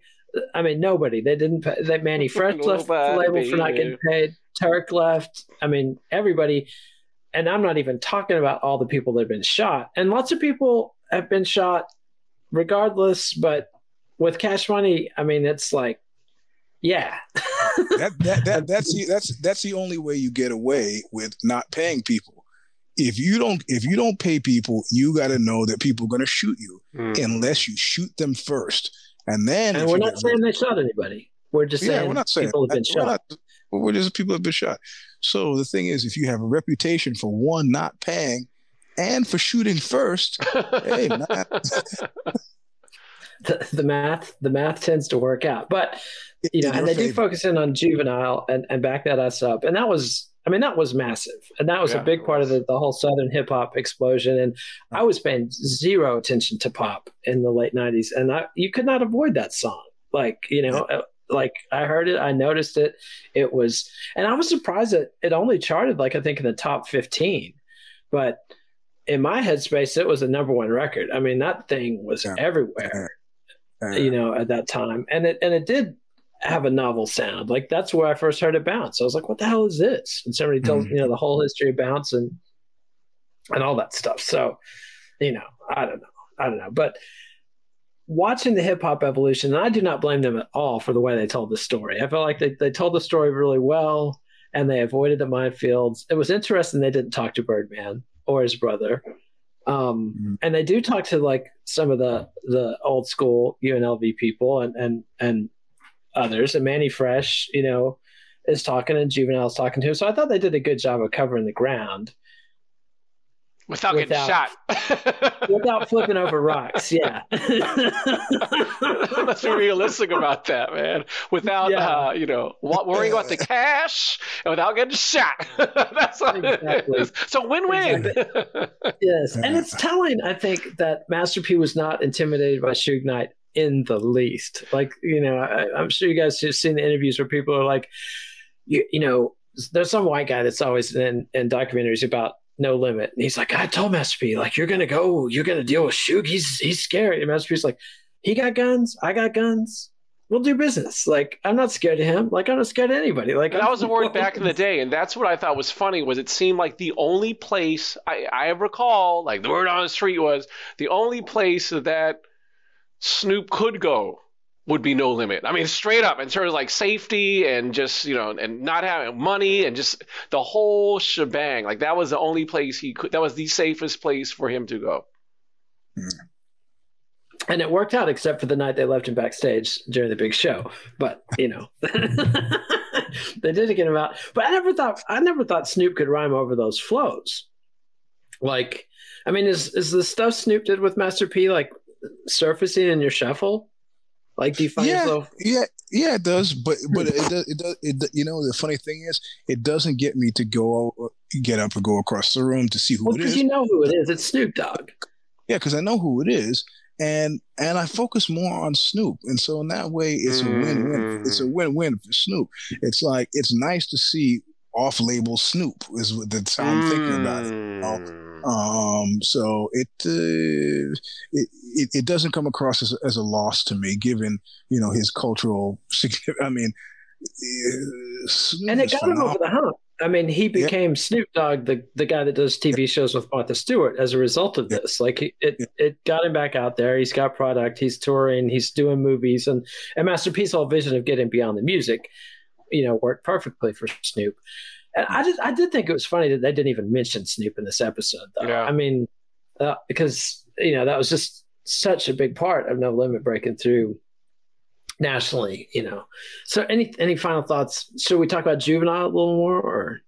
I mean, nobody. They didn't. Pay, that Mannie Fresh left the label for not getting paid. Turk left. I mean, everybody. And I'm not even talking about all the people that have been shot. And lots of people have been shot, regardless. But with Cash Money, I mean, it's like, yeah, that, that, that that's the, that's that's the only way you get away with not paying people. If you don't if you don't pay people, you got to know that people are going to shoot you Mm. unless you shoot them first, and then and we're not saying they shot anybody. We're just yeah, saying we're not saying people have been we're shot. not- we're just people have been shot. So the thing is, if you have a reputation for one not paying and for shooting first, hey the, the math the math tends to work out but you know and they do focus in on juvenile and, and back that us up and that was i mean that was massive. And that was Yeah, a big it part of the, the whole southern hip-hop explosion. And i was paying zero attention to pop in the late 90s and I, you could not avoid that song. Like you know uh, like i heard it i noticed it. It was and i was surprised that it only charted like i think in the top 15 but in my headspace it was a number one record. I mean that thing was Yeah. everywhere you know, at that time. And it and it did have a novel sound. Like that's where I first heard it bounce. I was like, what the hell is this? And somebody told Mhm. you know the whole history of bounce and and all that stuff. So, you know, I don't know. I don't know. But watching the hip hop evolution, and I do not blame them at all for the way they told the story. I felt like they, they told the story really well and they avoided the minefields. It was interesting they didn't talk to Birdman or his brother. Um, Mhm. and they do talk to like some of the the old school UNLV people and and and others. And Mannie Fresh, you know, is talking and Juvenile's talking to him. So I thought they did a good job of covering the ground Without, Without- getting shot. without flipping over rocks. Yeah. Let's be realistic about that, man. Without, Yeah. uh, you know, worrying about the cash and without getting shot. That's what Exactly. it is. So win-win. Yes, and it's telling. I think that Master P was not intimidated by Suge Knight in the least. Like you know, I, I'm sure you guys have seen the interviews where people are like, you, you know, there's some white guy that's always in, in documentaries about No Limit, and he's like, I told Master P, like you're gonna go, you're gonna deal with Suge. He's he's scary. And Master P's like, he got guns, I got guns. we'll do business. Like I'm not scared of him. Like I'm not scared of anybody. Like that was the word back in the day, and that's what I thought was funny. Was it seemed like the only place I, I recall, like the word on the street was the only place that Snoop could go would be no limit. I mean, straight up in terms of like safety and just you know and not having money and just the whole shebang. Like that was the only place he could. That was the safest place for him to go. Mm-hmm. and it worked out except for the night they left him backstage during the big show. But you know, they didn't get him out. But I never thought I never thought Snoop could rhyme over those flows. Like, I mean, is is the stuff Snoop did with Master P like surfacing in your shuffle? Like, do you find yeah, yourself? yeah, yeah, it does. But but it does. It does. It, you know, the funny thing is, it doesn't get me to go uh, get up and go across the room to see who Well, it because you know who it is. It's Snoop Dogg. Yeah, because I know who it is, and and I focus more on Snoop, and so in that way, it's a win-win. It's a mm. win-win for Snoop. It's like it's nice to see off-label Snoop is what that's how I'm thinking about it. you know? Mm. Mm. Um, so it, uh, it it it doesn't come across as, as a loss to me, given you know his cultural. significance. I mean, and it got him over the hump. I mean, he became Snoop Dogg, the the guy that does TV shows with Martha Stewart, as a result of Yeah. this. Like, it Yeah. it got him back out there. He's got product. He's touring. He's doing movies, and and Master P's whole vision of getting beyond the music, you know, worked perfectly for Snoop. And I just I did think it was funny that they didn't even mention Snoop in this episode, though. Yeah. I mean, uh, because you know that was just such a big part of No Limit breaking through nationally, you know. So any any final thoughts? Should we talk about juvenile a little more or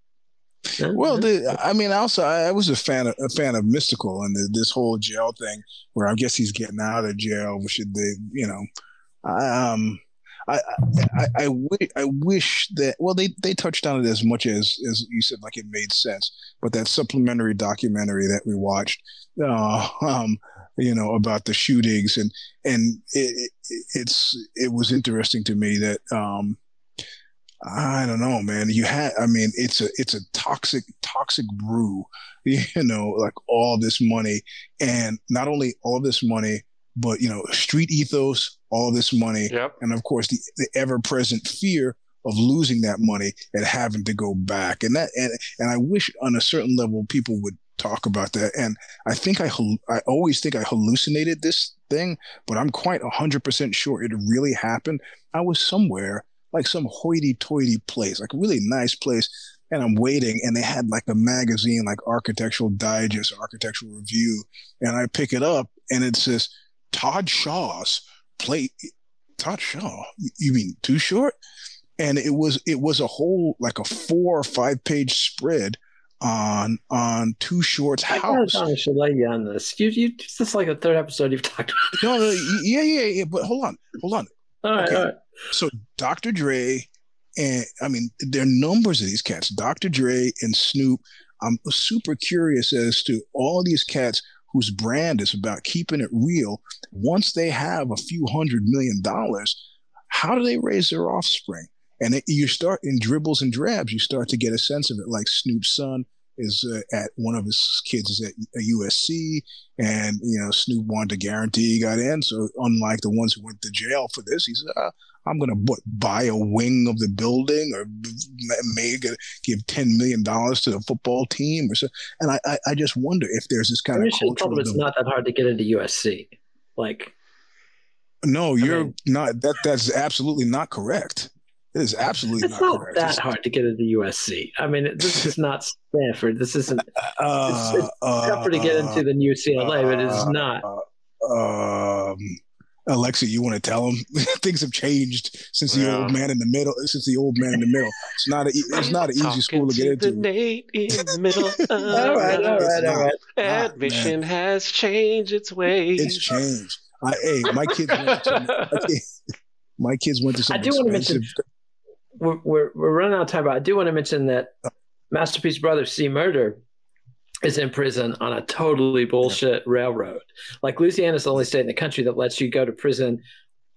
Well, the, I mean, also I, I was a fan of a fan of Mystikal and the, this whole jail thing, where I guess he's getting out of jail. Which they, you know, I, um, I, I, I, I, wish that. Well, they they touched on it as much as as you said, like it made sense. But that supplementary documentary that we watched, uh, um, you know, about the shootings and and it, it, it's it was interesting to me that um I don't know, man. You had, I mean, it's a, it's a toxic, toxic brew, you know, like all this money and not only all this money, but, you know, street ethos, all this money. Yep. And of course, the, the ever present fear of losing that money and having to go back. And that, and, and I wish on a certain level people would talk about that. And I think I, I always think I hallucinated this thing, but I'm quite 100% sure it really happened. I was somewhere like some hoity-toity place, like a really nice place. And I'm waiting, and they had like a magazine, like Architectural Digest, Architectural Review, and I pick it up, and it says Todd Shaw's plate. Todd Shaw? You mean Too Short? And it was it was a whole like a four or five page spread on on Too Short's I house. I should lay you on this. You, you, this is like the third episode you've talked about. No, no, yeah, yeah, yeah. But hold on, hold on. All right, Okay. all right. So Dr. Dre and I mean there are numbers of these cats. Dr. Dre and Snoop. I'm super curious as to all these cats whose brand is about keeping it real. Once they have a few hundred million dollars, how do they raise their offspring? And it, you start in dribbles and drabs. You start to get a sense of it. Like Snoop's son is uh, at one of his kids is at USC, and you know Snoop wanted to guarantee he got in. So unlike the ones who went to jail for this, he said, uh, "I'm going to what, buy a wing of the building, or may give ten million dollars to the football team, or so." And I, I, I just wonder if there's this kind of should have told cultural. it's not that hard to get into USC. Like, no, you're mean- not. That that's absolutely not correct. It is absolutely it's not, not correct. that It's- hard to get into USC. I mean, this is not Stanford. This isn't Uh, it's tougher to get into than UCLA, but it's not. um, Alexi, you want to tell him things have changed since the Yeah. old man in the middle. Since the old man in the middle, it's not a, it's not an easy school to get The into. Nate in the middle of All right, all right, all right. Ah, Admission has changed its ways. It's changed. I, hey, my kids went to my, kids, my kids went to some I do want to mention we're, we're we're running out of time, but I do want to mention that Master P's brother C Murder is in prison on a totally bullshit railroad. Like Louisiana's the only state in the country that lets you go to prison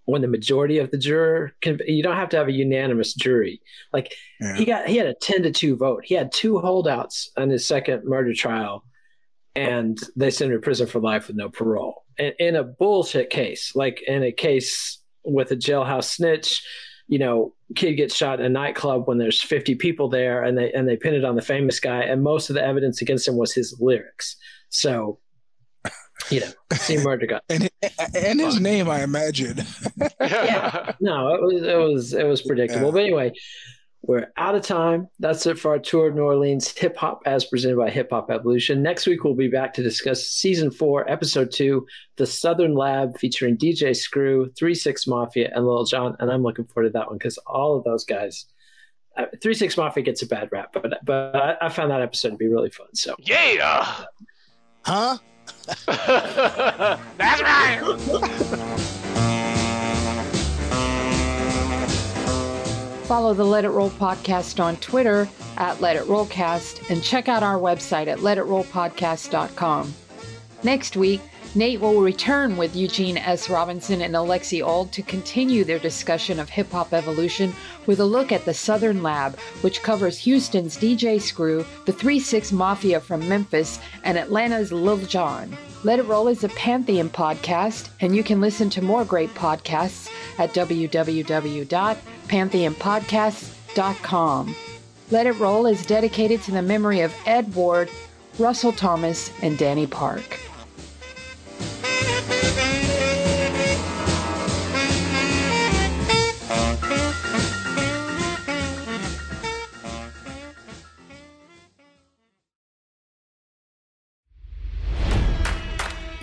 when the majority of the juror can. You don't have to have a unanimous jury. Like Yeah. he got he had a ten to two vote. He had two holdouts on his second murder trial, and they sent him to prison for life with no parole. And in a bullshit case, like in a case with a jailhouse snitch. You know, kid gets shot in a nightclub when there's 50 people there, and they and they pin it on the famous guy, and most of the evidence against him was his lyrics. So, you know, C Murder got and and his name, I imagine. yeah. No, it was it was it was predictable. Yeah. But anyway, we're out of time. That's it for our tour of New Orleans hip hop as presented by Hip Hop Evolution. Next week we'll be back to discuss season four, episode two, The Southern Lab, featuring DJ Screw, Three Six Mafia, and Lil Jon. And I'm looking forward to that one because all of those guys. uh, Three Six Mafia gets a bad rap, but but I, I found that episode to be really fun. So Yeah. Huh? That's right. Follow the Let It Roll podcast on Twitter at Let It Rollcast and check out our website at letitrollpodcast.com. Next week, Nate will return with Eugene S. Robinson and Alexi Auld to continue their discussion of hip hop evolution with a look at the Southern Lab, which covers Houston's DJ Screw, the 3 6 Mafia from Memphis, and Atlanta's Lil Jon. Let It Roll is a Pantheon podcast, and you can listen to more great podcasts at www.pantheonpodcasts.com. Let It Roll is dedicated to the memory of Ed Ward, Russell Thomas, and Danny Park.